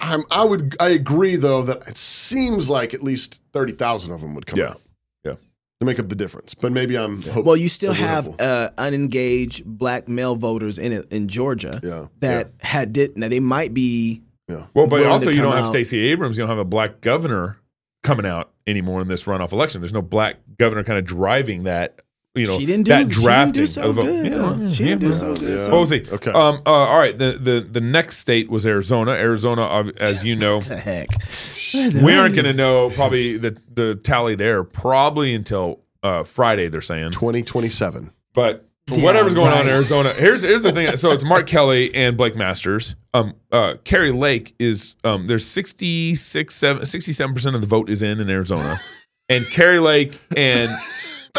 [SPEAKER 4] I'm, I would I agree though that it seems like at least thirty thousand of them would come
[SPEAKER 2] Yeah.
[SPEAKER 4] out
[SPEAKER 2] Yeah.
[SPEAKER 4] to make up the difference. But maybe I'm hope-
[SPEAKER 3] Well, you still have uh, unengaged black male voters in in Georgia
[SPEAKER 4] Yeah,
[SPEAKER 3] that had did now they might be
[SPEAKER 4] yeah.
[SPEAKER 2] Well, but also you don't have
[SPEAKER 3] out.
[SPEAKER 2] Stacey Abrams. You don't have a black governor coming out anymore in this runoff election. There's no black governor kind of driving that. You know,
[SPEAKER 3] she didn't do
[SPEAKER 2] that
[SPEAKER 3] she didn't
[SPEAKER 2] drafting
[SPEAKER 3] do so
[SPEAKER 2] of the vote.
[SPEAKER 3] good.
[SPEAKER 2] Yeah,
[SPEAKER 3] she didn't
[SPEAKER 2] yeah,
[SPEAKER 3] do so good.
[SPEAKER 4] Yeah.
[SPEAKER 3] So
[SPEAKER 2] We'll see.
[SPEAKER 4] Okay.
[SPEAKER 2] Um. Uh, all right. The, the the next state was Arizona. Arizona, as you know,
[SPEAKER 3] the heck?
[SPEAKER 2] we aren't going to know probably the the tally there probably until uh, Friday. They're saying,
[SPEAKER 4] 2027.
[SPEAKER 2] but
[SPEAKER 3] Yeah,
[SPEAKER 2] whatever's going on in. Arizona. Here's here's the thing. So it's Mark Kelly and Blake Masters. Um, uh, Kari Lake is um, there's 66, 67 percent of the vote is in in Arizona, and Kari Lake and.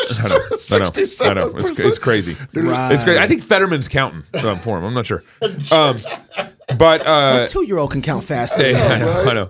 [SPEAKER 2] I know, I know, I know. It's, it's crazy. It's crazy. I think Fetterman's counting um, for him. I'm not sure, um, but uh,
[SPEAKER 3] A two year old can count fast.
[SPEAKER 2] yeah, I know. I know.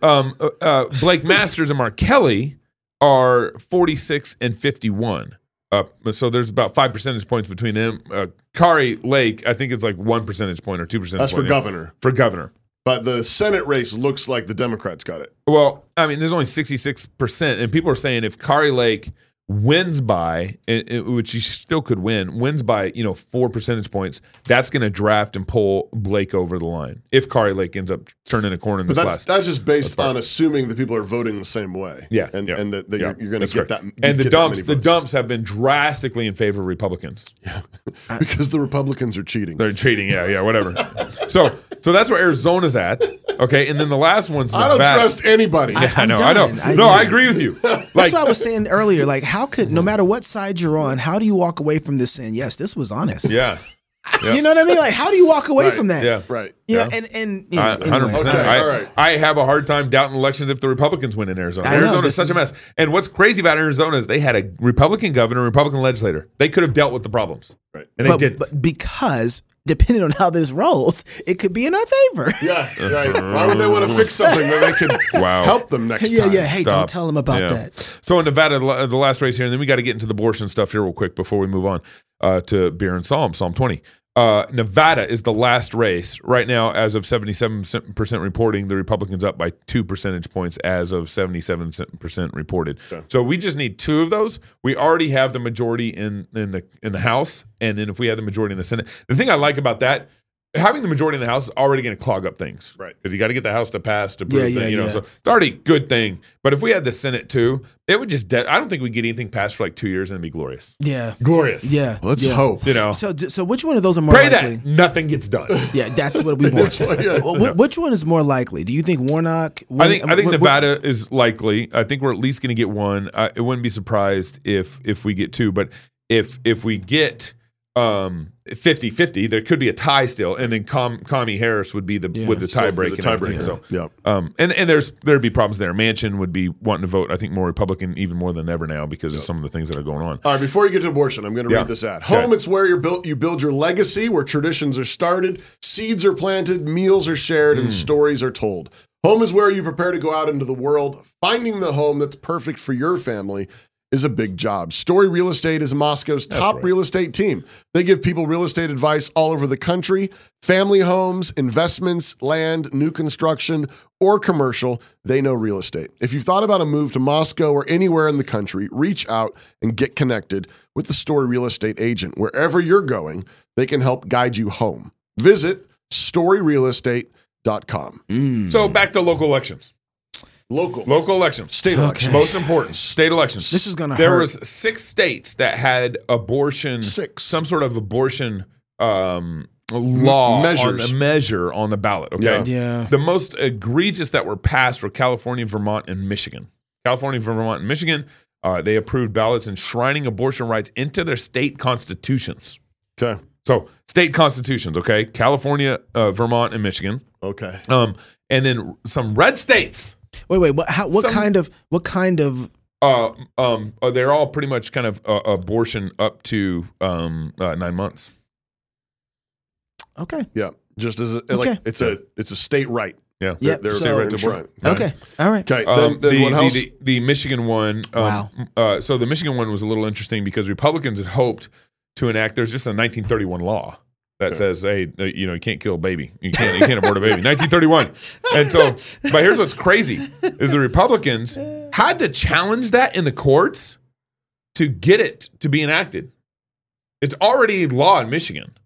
[SPEAKER 2] Um, uh, uh, Blake Masters and Mark Kelly are 46 and 51. Uh, so there's about five percentage points between them. Uh, Kari Lake, I think it's like one percentage point or two percentage.
[SPEAKER 4] That's for
[SPEAKER 2] point, yeah.
[SPEAKER 4] governor.
[SPEAKER 2] For governor.
[SPEAKER 4] But the Senate race looks like the Democrats got it.
[SPEAKER 2] Well, I mean, there's only 66 percent, and people are saying if Kari Lake wins by, it, it- which he still could win, wins by you know four percentage points, that's going to draft and pull Blake over the line if Kari Lake ends up turning a corner in
[SPEAKER 4] But
[SPEAKER 2] this
[SPEAKER 4] that's
[SPEAKER 2] last.
[SPEAKER 4] that's just based on assuming that people are voting the same way.
[SPEAKER 2] yeah,
[SPEAKER 4] and
[SPEAKER 2] yeah,
[SPEAKER 4] and that, that
[SPEAKER 2] yeah,
[SPEAKER 4] you're, you're going to get
[SPEAKER 2] correct.
[SPEAKER 4] that.
[SPEAKER 2] And the dumps, the dumps have been drastically in favor of Republicans.
[SPEAKER 4] Yeah because the Republicans are cheating.
[SPEAKER 2] They're cheating, yeah, yeah, whatever. so, so that's where Arizona's at. Okay, and then the last one's
[SPEAKER 4] I don't
[SPEAKER 2] Nevada.
[SPEAKER 4] trust anybody.
[SPEAKER 2] I
[SPEAKER 3] I'm
[SPEAKER 2] know, I know.
[SPEAKER 3] I-
[SPEAKER 2] no, I agree with you. Like,
[SPEAKER 3] That's what I was saying earlier. Like, how could no mm-hmm. matter what side you're on, how do you walk away from this saying, "Yes, this was honest"?
[SPEAKER 2] yeah,
[SPEAKER 3] You know what I mean? Like, how do you walk away
[SPEAKER 4] Right.
[SPEAKER 3] from that?
[SPEAKER 2] yeah.
[SPEAKER 4] right.
[SPEAKER 3] You know,
[SPEAKER 2] Yeah.
[SPEAKER 3] and and you know,
[SPEAKER 2] I- 100%.
[SPEAKER 3] anyway.
[SPEAKER 4] Okay,
[SPEAKER 2] I,
[SPEAKER 4] all right.
[SPEAKER 2] I have a hard time doubting elections if the Republicans win in Arizona.
[SPEAKER 3] I know,
[SPEAKER 2] Arizona's
[SPEAKER 3] this
[SPEAKER 2] such a mess. And what's crazy about Arizona is they had a Republican governor, Republican legislator. They could have dealt with the problems.
[SPEAKER 4] Right.
[SPEAKER 2] And they didn't.
[SPEAKER 3] but because depending on how this rolls, it could be in our favor.
[SPEAKER 4] Yeah, right. Why would they want to fix something that they could
[SPEAKER 2] Wow.
[SPEAKER 4] help them next
[SPEAKER 3] yeah,
[SPEAKER 4] time?
[SPEAKER 3] yeah. Hey,
[SPEAKER 2] Stop.
[SPEAKER 3] don't tell them about
[SPEAKER 2] Yeah.
[SPEAKER 3] that.
[SPEAKER 2] So in Nevada, the the last race here, and then we got to get into the abortion stuff here real quick before we move on uh, to beer and Psalm, Psalm 20. Uh, Nevada is the last race right now, as of 77% reporting. The Republicans up by two percentage points as of 77% reported. So we just need two of those. We already have the majority in in the in the House, and then if we had the majority in the Senate, the thing I like about that. Having the majority in the House is already going to clog up things,
[SPEAKER 4] Right.
[SPEAKER 2] Because you got to get the House to pass to prove
[SPEAKER 3] Yeah,
[SPEAKER 2] things,
[SPEAKER 3] yeah,
[SPEAKER 2] you know.
[SPEAKER 3] yeah.
[SPEAKER 2] So it's already a good thing. But if we had the Senate too, it would just. De- I don't think we would get anything passed for like two years and it'd be glorious.
[SPEAKER 3] Yeah,
[SPEAKER 2] Glorious.
[SPEAKER 3] yeah.
[SPEAKER 4] Let's
[SPEAKER 3] yeah.
[SPEAKER 4] hope.
[SPEAKER 2] You know.
[SPEAKER 3] So, so which one of those are more
[SPEAKER 2] Pray
[SPEAKER 3] likely?
[SPEAKER 2] that nothing gets done.
[SPEAKER 3] Yeah, that's what we want.
[SPEAKER 4] yeah.
[SPEAKER 3] Wh- wh- Which one is more likely? Do you think Warnock?
[SPEAKER 2] I think I think
[SPEAKER 3] wh- wh-
[SPEAKER 2] Nevada is likely. I think we're at least going to get one. I it wouldn't be surprised if if we get two, but if if we get um 50-50, there could be a tie still, and then Com, Commie Harris would be the with the tie break
[SPEAKER 4] the
[SPEAKER 2] and everything.
[SPEAKER 4] tiebreaker.
[SPEAKER 2] So
[SPEAKER 4] Yeah.
[SPEAKER 2] um and and there's there'd be problems there. Manchin would be wanting to vote. I think more Republican even more than ever now because of some of the things that are going on.
[SPEAKER 4] All right, before you get to abortion, I'm going to
[SPEAKER 2] Yeah.
[SPEAKER 4] read this ad.
[SPEAKER 2] Okay.
[SPEAKER 4] Home, it's where you build you build your legacy, where traditions are started, seeds are planted, meals are shared,
[SPEAKER 2] Hmm.
[SPEAKER 4] and stories are told. Home is where you prepare to go out into the world. Finding the home that's perfect for your family is a big job. Story Real Estate is Moscow's top
[SPEAKER 2] right.
[SPEAKER 4] real estate team. They give people real estate advice all over the country family homes, investments, land, new construction, or commercial. They know real estate. If you've thought about a move to Moscow or anywhere in the country, reach out and get connected with the Story Real Estate agent. Wherever you're going, they can help guide you home. Visit storyrealestate.com. Mm.
[SPEAKER 2] So back to local elections.
[SPEAKER 4] Local,
[SPEAKER 2] Local elections.
[SPEAKER 4] state elections.
[SPEAKER 2] Most important, state elections.
[SPEAKER 3] This is gonna happen.
[SPEAKER 2] There
[SPEAKER 3] hurt.
[SPEAKER 2] was six states that had abortion,
[SPEAKER 4] Six.
[SPEAKER 2] some sort of abortion um, law
[SPEAKER 4] measures.
[SPEAKER 2] on a measure on the ballot. Okay,
[SPEAKER 4] Yeah.
[SPEAKER 3] Yeah.
[SPEAKER 2] The most egregious that were passed were California, Vermont, and Michigan. California, Vermont, and Michigan. Uh, they approved ballots enshrining abortion rights into their state constitutions.
[SPEAKER 4] Okay.
[SPEAKER 2] So, state constitutions. Okay, California, uh, Vermont, and Michigan.
[SPEAKER 4] Okay.
[SPEAKER 2] Um, and then some red states.
[SPEAKER 3] Wait, wait. What? How, what
[SPEAKER 2] Some-
[SPEAKER 3] kind of? What kind of?
[SPEAKER 2] Uh, um, uh, they're all pretty much kind of uh, abortion up to um, uh, nine months.
[SPEAKER 3] Okay.
[SPEAKER 4] Yeah. Just as a,
[SPEAKER 3] Okay.
[SPEAKER 4] like it's a it's a state right.
[SPEAKER 2] Yeah.
[SPEAKER 3] Yeah.
[SPEAKER 4] They're,
[SPEAKER 3] so-
[SPEAKER 4] they're
[SPEAKER 2] right to
[SPEAKER 4] enshrined.
[SPEAKER 3] Okay. All right.
[SPEAKER 4] Okay.
[SPEAKER 2] Um,
[SPEAKER 4] then, then
[SPEAKER 2] the, the, the, the Michigan one. Um,
[SPEAKER 3] Wow.
[SPEAKER 2] Uh, so the Michigan one was a little interesting because Republicans had hoped to enact. There's just a 1931 law that says, "Hey, uh, you know, you can't kill a baby. You can't. You can't abort a baby." 1931. And so, but here's what's crazy: is the Republicans had to challenge that in the courts to get it to be enacted. It's already law in Michigan,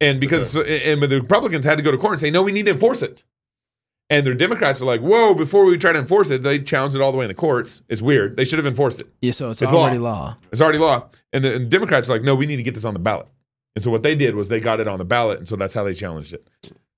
[SPEAKER 2] and because and the Republicans had to go to court and say, "No, we need to enforce it." And their Democrats are like, "Whoa!" Before we try to enforce it, they challenged it all the way in the courts. It's weird. They should have enforced it.
[SPEAKER 3] Yeah. So it's,
[SPEAKER 2] It's
[SPEAKER 3] already
[SPEAKER 2] law.
[SPEAKER 3] law.
[SPEAKER 2] It's already law. And the and Democrats are like, "No, we need to get this on the ballot." And so what they did was they got it on the ballot, and so that's how they challenged it.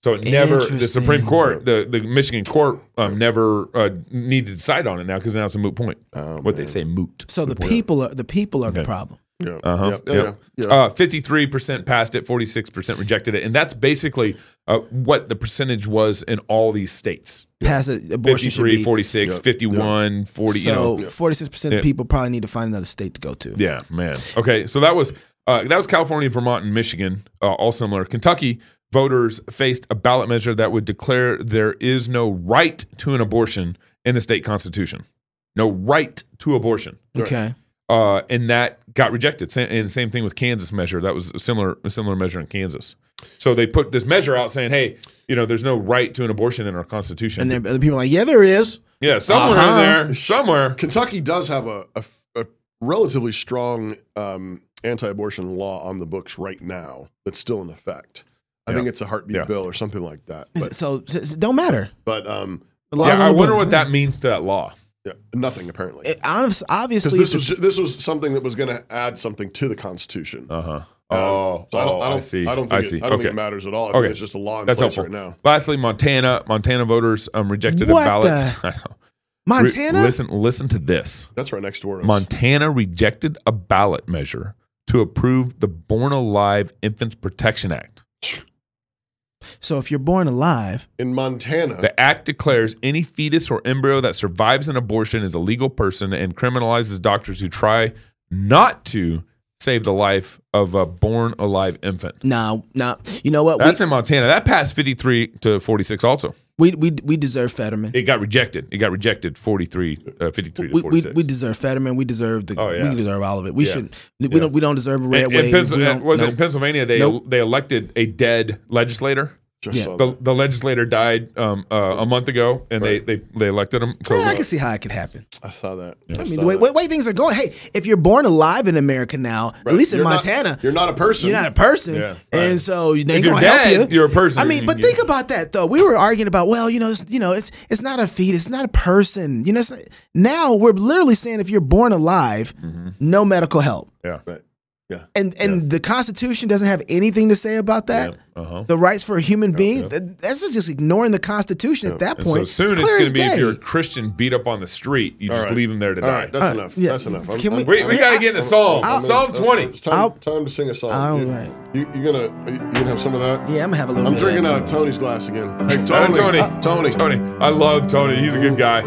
[SPEAKER 2] So it never the Supreme Court, the the Michigan court, um, never uh, needed to decide on it now because now it's a moot point.
[SPEAKER 4] Oh,
[SPEAKER 2] what they say, moot.
[SPEAKER 3] So the people are the people are the problem.
[SPEAKER 4] yeah.
[SPEAKER 2] Uh-huh.
[SPEAKER 4] Yeah. Yeah.
[SPEAKER 2] Yep.
[SPEAKER 4] yeah, yeah.
[SPEAKER 2] Uh, 53% passed it, 46% rejected it. And that's basically uh, what the percentage was in all these states.
[SPEAKER 3] Pass it. Abortion should
[SPEAKER 2] 53,
[SPEAKER 3] be.
[SPEAKER 2] 46,
[SPEAKER 4] Yep.
[SPEAKER 2] 51, 40, you know.
[SPEAKER 3] So forty six percent
[SPEAKER 2] Yeah.
[SPEAKER 3] of people probably need to find another state to go to.
[SPEAKER 2] Yeah, man. Okay, so that was uh, that was California, Vermont, and Michigan, uh, all similar. Kentucky voters faced a ballot measure that would declare there is no right to an abortion in the state constitution. No right to abortion.
[SPEAKER 3] Okay.
[SPEAKER 2] uh, and that got rejected. And same thing with Kansas measure. That was a similar a similar measure in Kansas. So they put this measure out saying, "Hey, you know, there's no right to an abortion in our constitution."
[SPEAKER 3] And then other people are like, yeah, there is.
[SPEAKER 2] yeah, somewhere
[SPEAKER 3] Uh-huh.
[SPEAKER 2] in there, somewhere.
[SPEAKER 4] Kentucky does have a, a, a relatively strong um, anti-abortion law on the books right now that's still in effect. I think it's a heartbeat
[SPEAKER 2] Yeah.
[SPEAKER 4] bill or something like that. But,
[SPEAKER 3] so, so it don't matter.
[SPEAKER 4] but um,
[SPEAKER 2] Yeah, I wonder
[SPEAKER 3] books.
[SPEAKER 2] what that means to that law.
[SPEAKER 4] yeah, nothing apparently.
[SPEAKER 3] It, obviously,
[SPEAKER 4] this was this was something that was going to add something to the Constitution.
[SPEAKER 2] Uh huh.
[SPEAKER 4] Um,
[SPEAKER 2] Oh,
[SPEAKER 4] so I don't,
[SPEAKER 2] oh,
[SPEAKER 4] I don't,
[SPEAKER 2] see.
[SPEAKER 4] I don't think,
[SPEAKER 2] I
[SPEAKER 4] it,
[SPEAKER 2] see.
[SPEAKER 4] I don't
[SPEAKER 2] okay.
[SPEAKER 4] think it matters at all. I
[SPEAKER 2] Okay.
[SPEAKER 4] think it's just a law in
[SPEAKER 2] That's
[SPEAKER 4] place
[SPEAKER 2] helpful.
[SPEAKER 4] right now.
[SPEAKER 2] Lastly, Montana. Montana voters um, rejected
[SPEAKER 3] What
[SPEAKER 2] a ballot.
[SPEAKER 3] the-
[SPEAKER 2] I know. Re-
[SPEAKER 3] Montana,
[SPEAKER 2] listen, listen to this.
[SPEAKER 4] That's right next door. to us.
[SPEAKER 2] Montana rejected a ballot measure to approve the Born Alive Infants Protection Act.
[SPEAKER 3] so if you're born alive,
[SPEAKER 4] in Montana.
[SPEAKER 2] The act declares any fetus or embryo that survives an abortion is a legal person and criminalizes doctors who try not to save the life of a born alive infant.
[SPEAKER 3] nah, nah. You know what?
[SPEAKER 2] That's
[SPEAKER 3] We,
[SPEAKER 2] in Montana. That passed 53 to 46 also.
[SPEAKER 3] We we we deserve Fetterman.
[SPEAKER 2] It got rejected. It got rejected 43, uh, 53
[SPEAKER 3] We, we,
[SPEAKER 2] 46.
[SPEAKER 3] we deserve Fetterman. We deserve the.
[SPEAKER 2] Oh, yeah.
[SPEAKER 3] We deserve all of it. We
[SPEAKER 2] Yeah.
[SPEAKER 3] should. We
[SPEAKER 2] Yeah.
[SPEAKER 3] don't. We don't deserve a red
[SPEAKER 2] in
[SPEAKER 3] wave. We don't-
[SPEAKER 2] was it in Pennsylvania? They
[SPEAKER 3] Nope.
[SPEAKER 2] they elected a dead legislator.
[SPEAKER 4] Just
[SPEAKER 3] Yeah.
[SPEAKER 4] saw
[SPEAKER 2] The, the legislator died um, uh, a month ago, and
[SPEAKER 4] Right.
[SPEAKER 2] they, they they elected him. So
[SPEAKER 3] Yeah, I can see how it could happen.
[SPEAKER 4] I saw that.
[SPEAKER 3] I mean, the way, way, way things are going. Hey, if you're born alive in America now,
[SPEAKER 4] Right.
[SPEAKER 3] at least in
[SPEAKER 4] You're not-
[SPEAKER 3] Montana,
[SPEAKER 4] you're not a person.
[SPEAKER 3] You're not a person,
[SPEAKER 2] Yeah,
[SPEAKER 3] and so they ain't
[SPEAKER 2] If you're
[SPEAKER 3] gonna help you.
[SPEAKER 2] you're a person.
[SPEAKER 3] I mean, but
[SPEAKER 2] you-
[SPEAKER 3] think about that though. We were arguing about, well, you know, it's, you know, it's it's not a fetus, it's not a person. You know, it's not, now we're literally saying if you're born alive,
[SPEAKER 2] Mm-hmm.
[SPEAKER 3] no medical help,
[SPEAKER 2] yeah,
[SPEAKER 4] Right. Yeah.
[SPEAKER 3] and and the Constitution doesn't have anything to say about that.
[SPEAKER 2] uh huh.
[SPEAKER 3] The rights for a human being, th- that's just ignoring the Constitution at that
[SPEAKER 2] And
[SPEAKER 3] point.
[SPEAKER 2] so soon it's,
[SPEAKER 3] clear
[SPEAKER 2] going to be if you're a Christian beat up on the street, you
[SPEAKER 4] All
[SPEAKER 2] just
[SPEAKER 4] right.
[SPEAKER 2] leave him there to
[SPEAKER 4] All
[SPEAKER 2] die.
[SPEAKER 4] right, that's
[SPEAKER 3] Uh,
[SPEAKER 4] enough.
[SPEAKER 3] yeah.
[SPEAKER 4] That's enough. I'm-
[SPEAKER 3] Can we-
[SPEAKER 4] I'm-
[SPEAKER 2] we we got to get in a psalm.
[SPEAKER 3] I'll-
[SPEAKER 2] psalm 20.
[SPEAKER 4] It's time, time to sing a song.
[SPEAKER 3] All
[SPEAKER 4] you,
[SPEAKER 3] right.
[SPEAKER 4] you, you gonna you gonna have some of that?
[SPEAKER 3] yeah, I'm gonna have a little.
[SPEAKER 4] I'm
[SPEAKER 3] bit
[SPEAKER 4] drinking
[SPEAKER 3] of
[SPEAKER 4] out
[SPEAKER 3] that.
[SPEAKER 4] of Tony's glass again. Hey,
[SPEAKER 2] Uh,
[SPEAKER 4] Tony.
[SPEAKER 2] Tony.
[SPEAKER 4] Uh, Tony.
[SPEAKER 2] Tony. I love Tony. He's a good guy.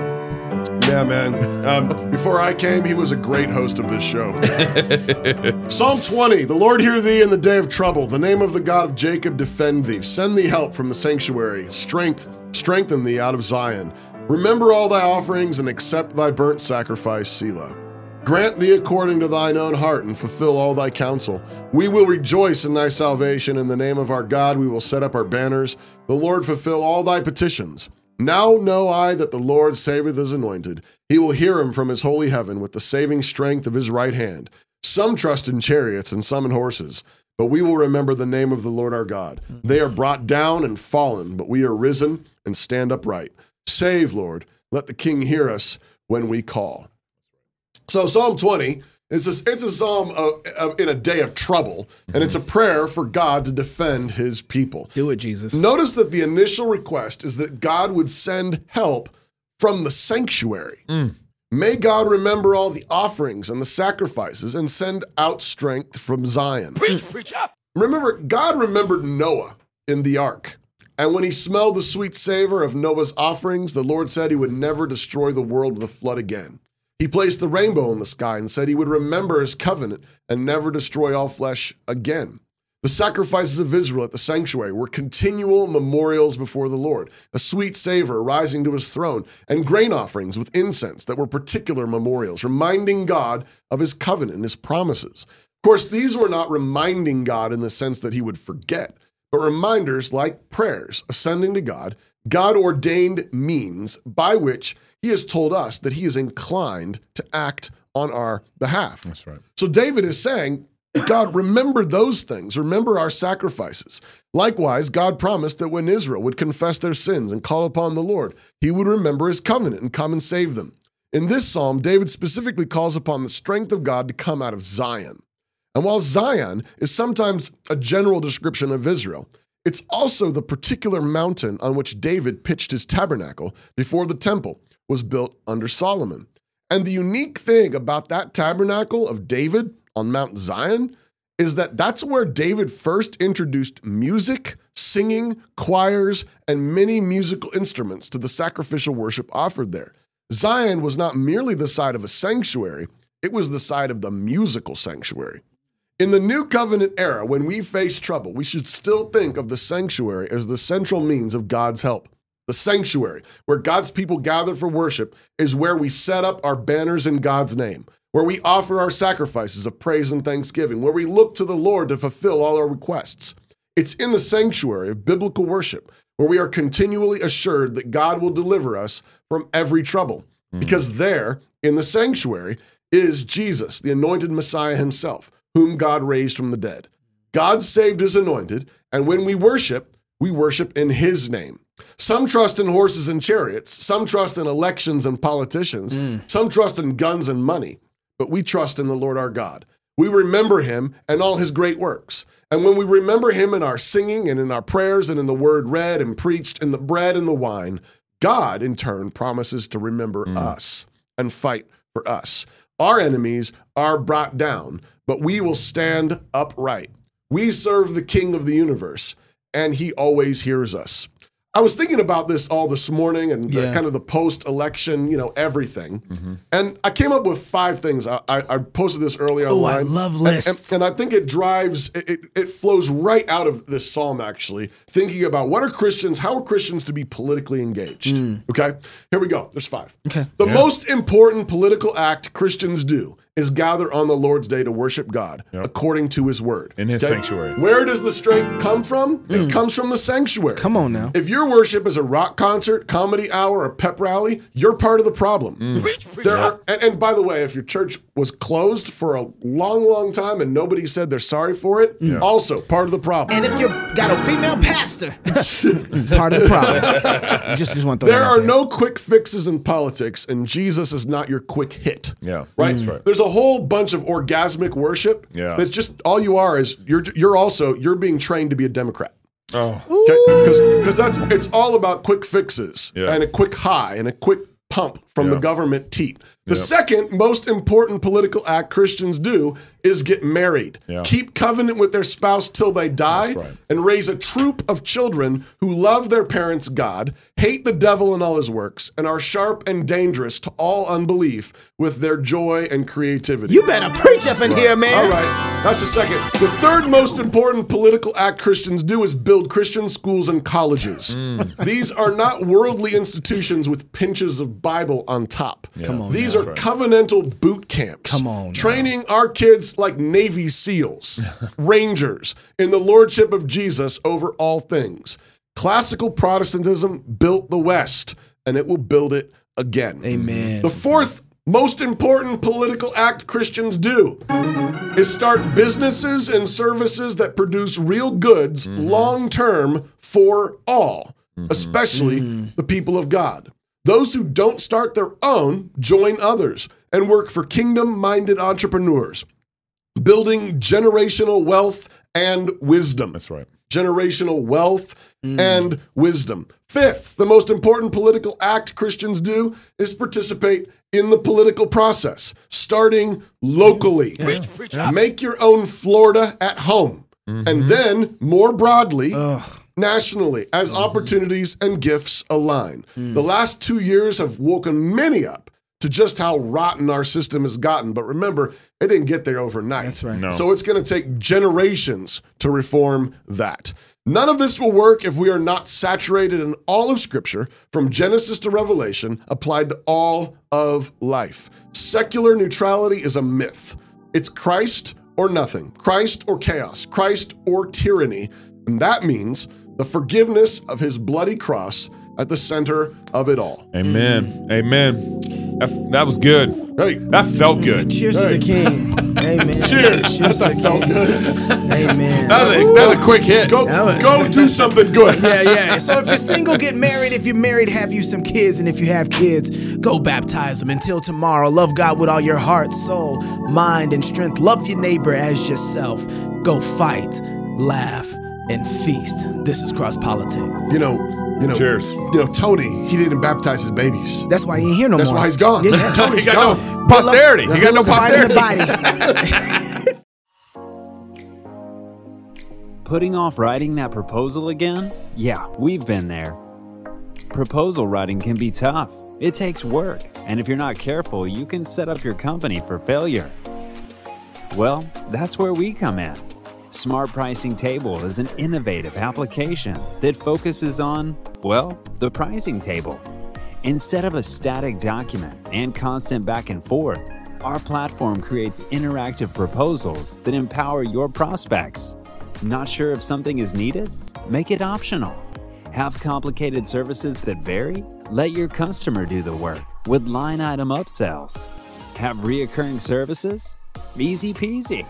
[SPEAKER 4] Yeah, man. Um, before I came, he was a great host of this show. Psalm 20 The Lord hear thee in the day of trouble. The name of the God of Jacob defend thee. Send thee help from the sanctuary. Strength, strengthen thee out of Zion. Remember all thy offerings and accept thy burnt sacrifice, Selah. Grant thee according to thine own heart and fulfill all thy counsel. We will rejoice in thy salvation. In the name of our God, we will set up our banners. The Lord fulfill all thy petitions. Now know I that the Lord saveth his anointed. He will hear him from his holy heaven with the saving strength of his right hand. Some trust in chariots and some in horses, but we will remember the name of the Lord our God. They are brought down and fallen, but we are risen and stand upright. Save, Lord. Let the King hear us when we call. So Psalm 20 is a, it's a psalm of, of, in a day of trouble, and it's a mhm. prayer for God to defend his people.
[SPEAKER 3] Do it, Jesus.
[SPEAKER 4] Notice that the initial request is that God would send help from the sanctuary. Mm. May God remember all the offerings and the sacrifices and send out strength from Zion. Remember, God remembered Noah in the ark. And when he smelled the sweet savor of Noah's offerings, the Lord said he would never destroy the world with a flood again. He placed the rainbow in the sky and said he would remember his covenant and never destroy all flesh again. The sacrifices of Israel at the sanctuary were continual memorials before the Lord, a sweet savor rising to his throne, and grain offerings with incense that were particular memorials, reminding God of his covenant and his promises. Of course, these were not reminding God in the sense that he would forget, but reminders like prayers ascending to God, God ordained means by which he has told us that he is inclined to act on our behalf.
[SPEAKER 2] That's right.
[SPEAKER 4] So David is saying, God, remember those things. Remember our sacrifices. Likewise, God promised that when Israel would confess their sins and call upon the Lord, he would remember his covenant and come and save them. In this psalm, David specifically calls upon the strength of God to come out of Zion. And while Zion is sometimes a general description of Israel, it's also the particular mountain on which David pitched his tabernacle before the temple was built under Solomon. And the unique thing about that tabernacle of David on Mount Zion is that that's where David first introduced music, singing, choirs, and many musical instruments to the sacrificial worship offered there. Zion was not merely the site of a sanctuary, it was the site of the musical sanctuary. In the New Covenant era, when we face trouble, we should still think of the sanctuary as the central means of God's help. The sanctuary, where God's people gather for worship, is where we set up our banners in God's name, where we offer our sacrifices of praise and thanksgiving, where we look to the Lord to fulfill all our requests. It's in the sanctuary of biblical worship where we are continually assured that God will deliver us from every trouble. Hmm. Because there, in the sanctuary, is Jesus, the anointed Messiah himself, whom God raised from the dead. God saved his anointed, and when we worship, we worship in his name. Some trust in horses and chariots, some trust in elections and politicians, hmm. some trust in guns and money, but we trust in the Lord our God. We remember him and all his great works. And when we remember him in our singing and in our prayers and in the word read and preached, in the bread and the wine, God in turn promises to remember hmm. us and fight for us. Our enemies are brought down, but we will stand upright. We serve the King of the universe, and he always hears us. I was thinking about this all this morning and the-
[SPEAKER 3] Yeah.
[SPEAKER 4] kind of the post election, you know, everything. And I came up with five things. I, I, I posted this earlier
[SPEAKER 3] Ooh, I love
[SPEAKER 4] And-
[SPEAKER 3] lists.
[SPEAKER 4] And, and I think it drives, it, it, flows right out of this psalm, actually, thinking about what are Christians, how are Christians to be politically engaged? Okay, here we go. There's five.
[SPEAKER 3] Mm. Okay.
[SPEAKER 4] The most important political act Christians do is gather on the Lord's day to worship God according to his word.
[SPEAKER 2] In his sanctuary.
[SPEAKER 4] Where does the strength come from? It comes from the sanctuary.
[SPEAKER 3] Mm. Come on now.
[SPEAKER 4] If your worship is a rock concert, comedy hour, or pep rally, you're part of the problem.
[SPEAKER 3] Mm.
[SPEAKER 4] There are, and, and by the way, if your church was closed for a long, long time and nobody said they're sorry for it, also part of the problem.
[SPEAKER 3] And if you got a female pastor, part of the problem. just, just want to
[SPEAKER 4] there are
[SPEAKER 3] there.
[SPEAKER 4] no quick fixes in politics, and Jesus is not your quick hit.
[SPEAKER 2] Yeah,
[SPEAKER 4] right.
[SPEAKER 2] that's right.
[SPEAKER 4] There's a whole bunch of orgasmic worship.
[SPEAKER 2] Yeah.
[SPEAKER 4] that's just all you are is you're you're also you're being trained to be a Democrat.
[SPEAKER 2] Oh,
[SPEAKER 4] because that's it's all about quick fixes
[SPEAKER 2] Yeah.
[SPEAKER 4] and a quick high and a quick pump from the government teat. The
[SPEAKER 2] Yep.
[SPEAKER 4] second most important political act Christians do is get married.
[SPEAKER 2] Yeah.
[SPEAKER 4] Keep covenant with their spouse till they die
[SPEAKER 2] right.
[SPEAKER 4] and raise a troop of children who love their parents' God, hate the devil and all his works, and are sharp and dangerous to all unbelief with their joy and creativity.
[SPEAKER 3] You better preach up in here, man.
[SPEAKER 4] All right, that's the second. The third most important political act Christians do is build Christian schools and colleges. Mm. These are not worldly institutions with pinches of Bible on top.
[SPEAKER 3] Come on
[SPEAKER 4] These
[SPEAKER 3] now.
[SPEAKER 4] are covenantal boot camps.
[SPEAKER 3] Come on now.
[SPEAKER 4] Training our kids like Navy SEALs, Rangers, in the lordship of Jesus over all things. Classical Protestantism built the West, and it will build it again.
[SPEAKER 3] Amen.
[SPEAKER 4] The fourth most important political act Christians do is start businesses and services that produce real goods mm-hmm. long term for all, mm-hmm. especially mm. the people of God. Those who don't start their own join others and work for kingdom minded entrepreneurs, building generational wealth and wisdom
[SPEAKER 2] that's right.
[SPEAKER 4] generational wealth and wisdom. Fifth, the most important political act Christians do is participate in the political process, starting locally. Make your own Florida at home. And mm-hmm. then, more broadly, nationally, as mm-hmm. opportunities and gifts align. Mm. The last two years have woken many up to just how rotten our system has gotten. But remember, it didn't get there overnight.
[SPEAKER 3] That's right.
[SPEAKER 2] No.
[SPEAKER 4] So it's going to take generations to reform that. None of this will work if we are not saturated in all of Scripture, from Genesis to Revelation, applied to all of life. Secular neutrality is a myth. It's Christ or nothing, Christ or chaos, Christ or tyranny. And that means the forgiveness of his bloody cross at the center of it all.
[SPEAKER 2] Amen. Amen. That, that was good.
[SPEAKER 4] Hey,
[SPEAKER 2] That felt good.
[SPEAKER 3] Cheers to the king. Amen.
[SPEAKER 4] cheers.
[SPEAKER 3] Cheers to the
[SPEAKER 4] felt
[SPEAKER 3] king.
[SPEAKER 4] good.
[SPEAKER 3] Amen.
[SPEAKER 2] That was, a, that was a quick hit.
[SPEAKER 4] Go,
[SPEAKER 3] was-
[SPEAKER 4] go do something good.
[SPEAKER 3] yeah, yeah. So if you're single, get married. If you're married, have you some kids. And if you have kids, go baptize them. Until tomorrow, love God with all your heart, soul, mind, and strength. Love your neighbor as yourself. Go fight, laugh, and feast. This is Cross Politic.
[SPEAKER 4] You know, you know.
[SPEAKER 2] Cheers.
[SPEAKER 4] You know, Tony, he didn't baptize his babies.
[SPEAKER 3] That's why he ain't here no
[SPEAKER 4] That's
[SPEAKER 3] more.
[SPEAKER 4] That's why he's gone.
[SPEAKER 3] Yeah, yeah.
[SPEAKER 4] Tony's
[SPEAKER 2] He got
[SPEAKER 4] gone.
[SPEAKER 2] no posterity. He got no posterity.
[SPEAKER 6] Putting off writing that proposal again? Yeah, we've been there. Proposal writing can be tough. It takes work, and if you're not careful, you can set up your company for failure. Well, that's where we come in. Smart Pricing Table is an innovative application that focuses on, well, the pricing table. Instead of a static document and constant back and forth, our platform creates interactive proposals that empower your prospects. Not sure if something is needed? Make it optional. Have complicated services that vary? Let your customer do the work with line item upsells. Have reoccurring services? Easy peasy.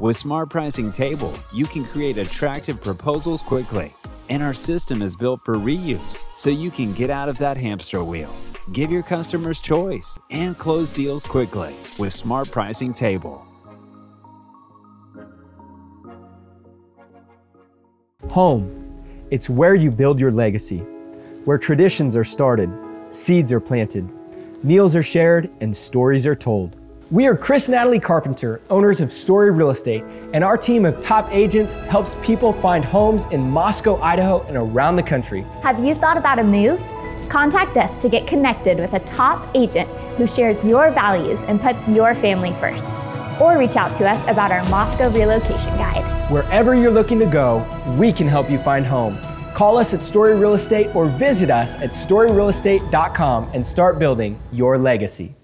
[SPEAKER 6] With Smart Pricing Table, you can create attractive proposals quickly. And our system is built for reuse, so you can get out of that hamster wheel. Give your customers choice and close deals quickly with Smart Pricing Table.
[SPEAKER 7] Home. It's where you build your legacy, where traditions are started, seeds are planted, meals are shared, and stories are told.
[SPEAKER 8] We are Chris and Natalie Carpenter, owners of Story Real Estate, and our team of top agents helps people find homes in Moscow, Idaho, and around the country.
[SPEAKER 9] Have you thought about a move? Contact us to get connected with a top agent who shares your values and puts your family first. Or reach out to us about our Moscow relocation guide.
[SPEAKER 8] Wherever you're looking to go, we can help you find home. Call us at Story Real Estate or visit us at storyrealestate.com and start building your legacy.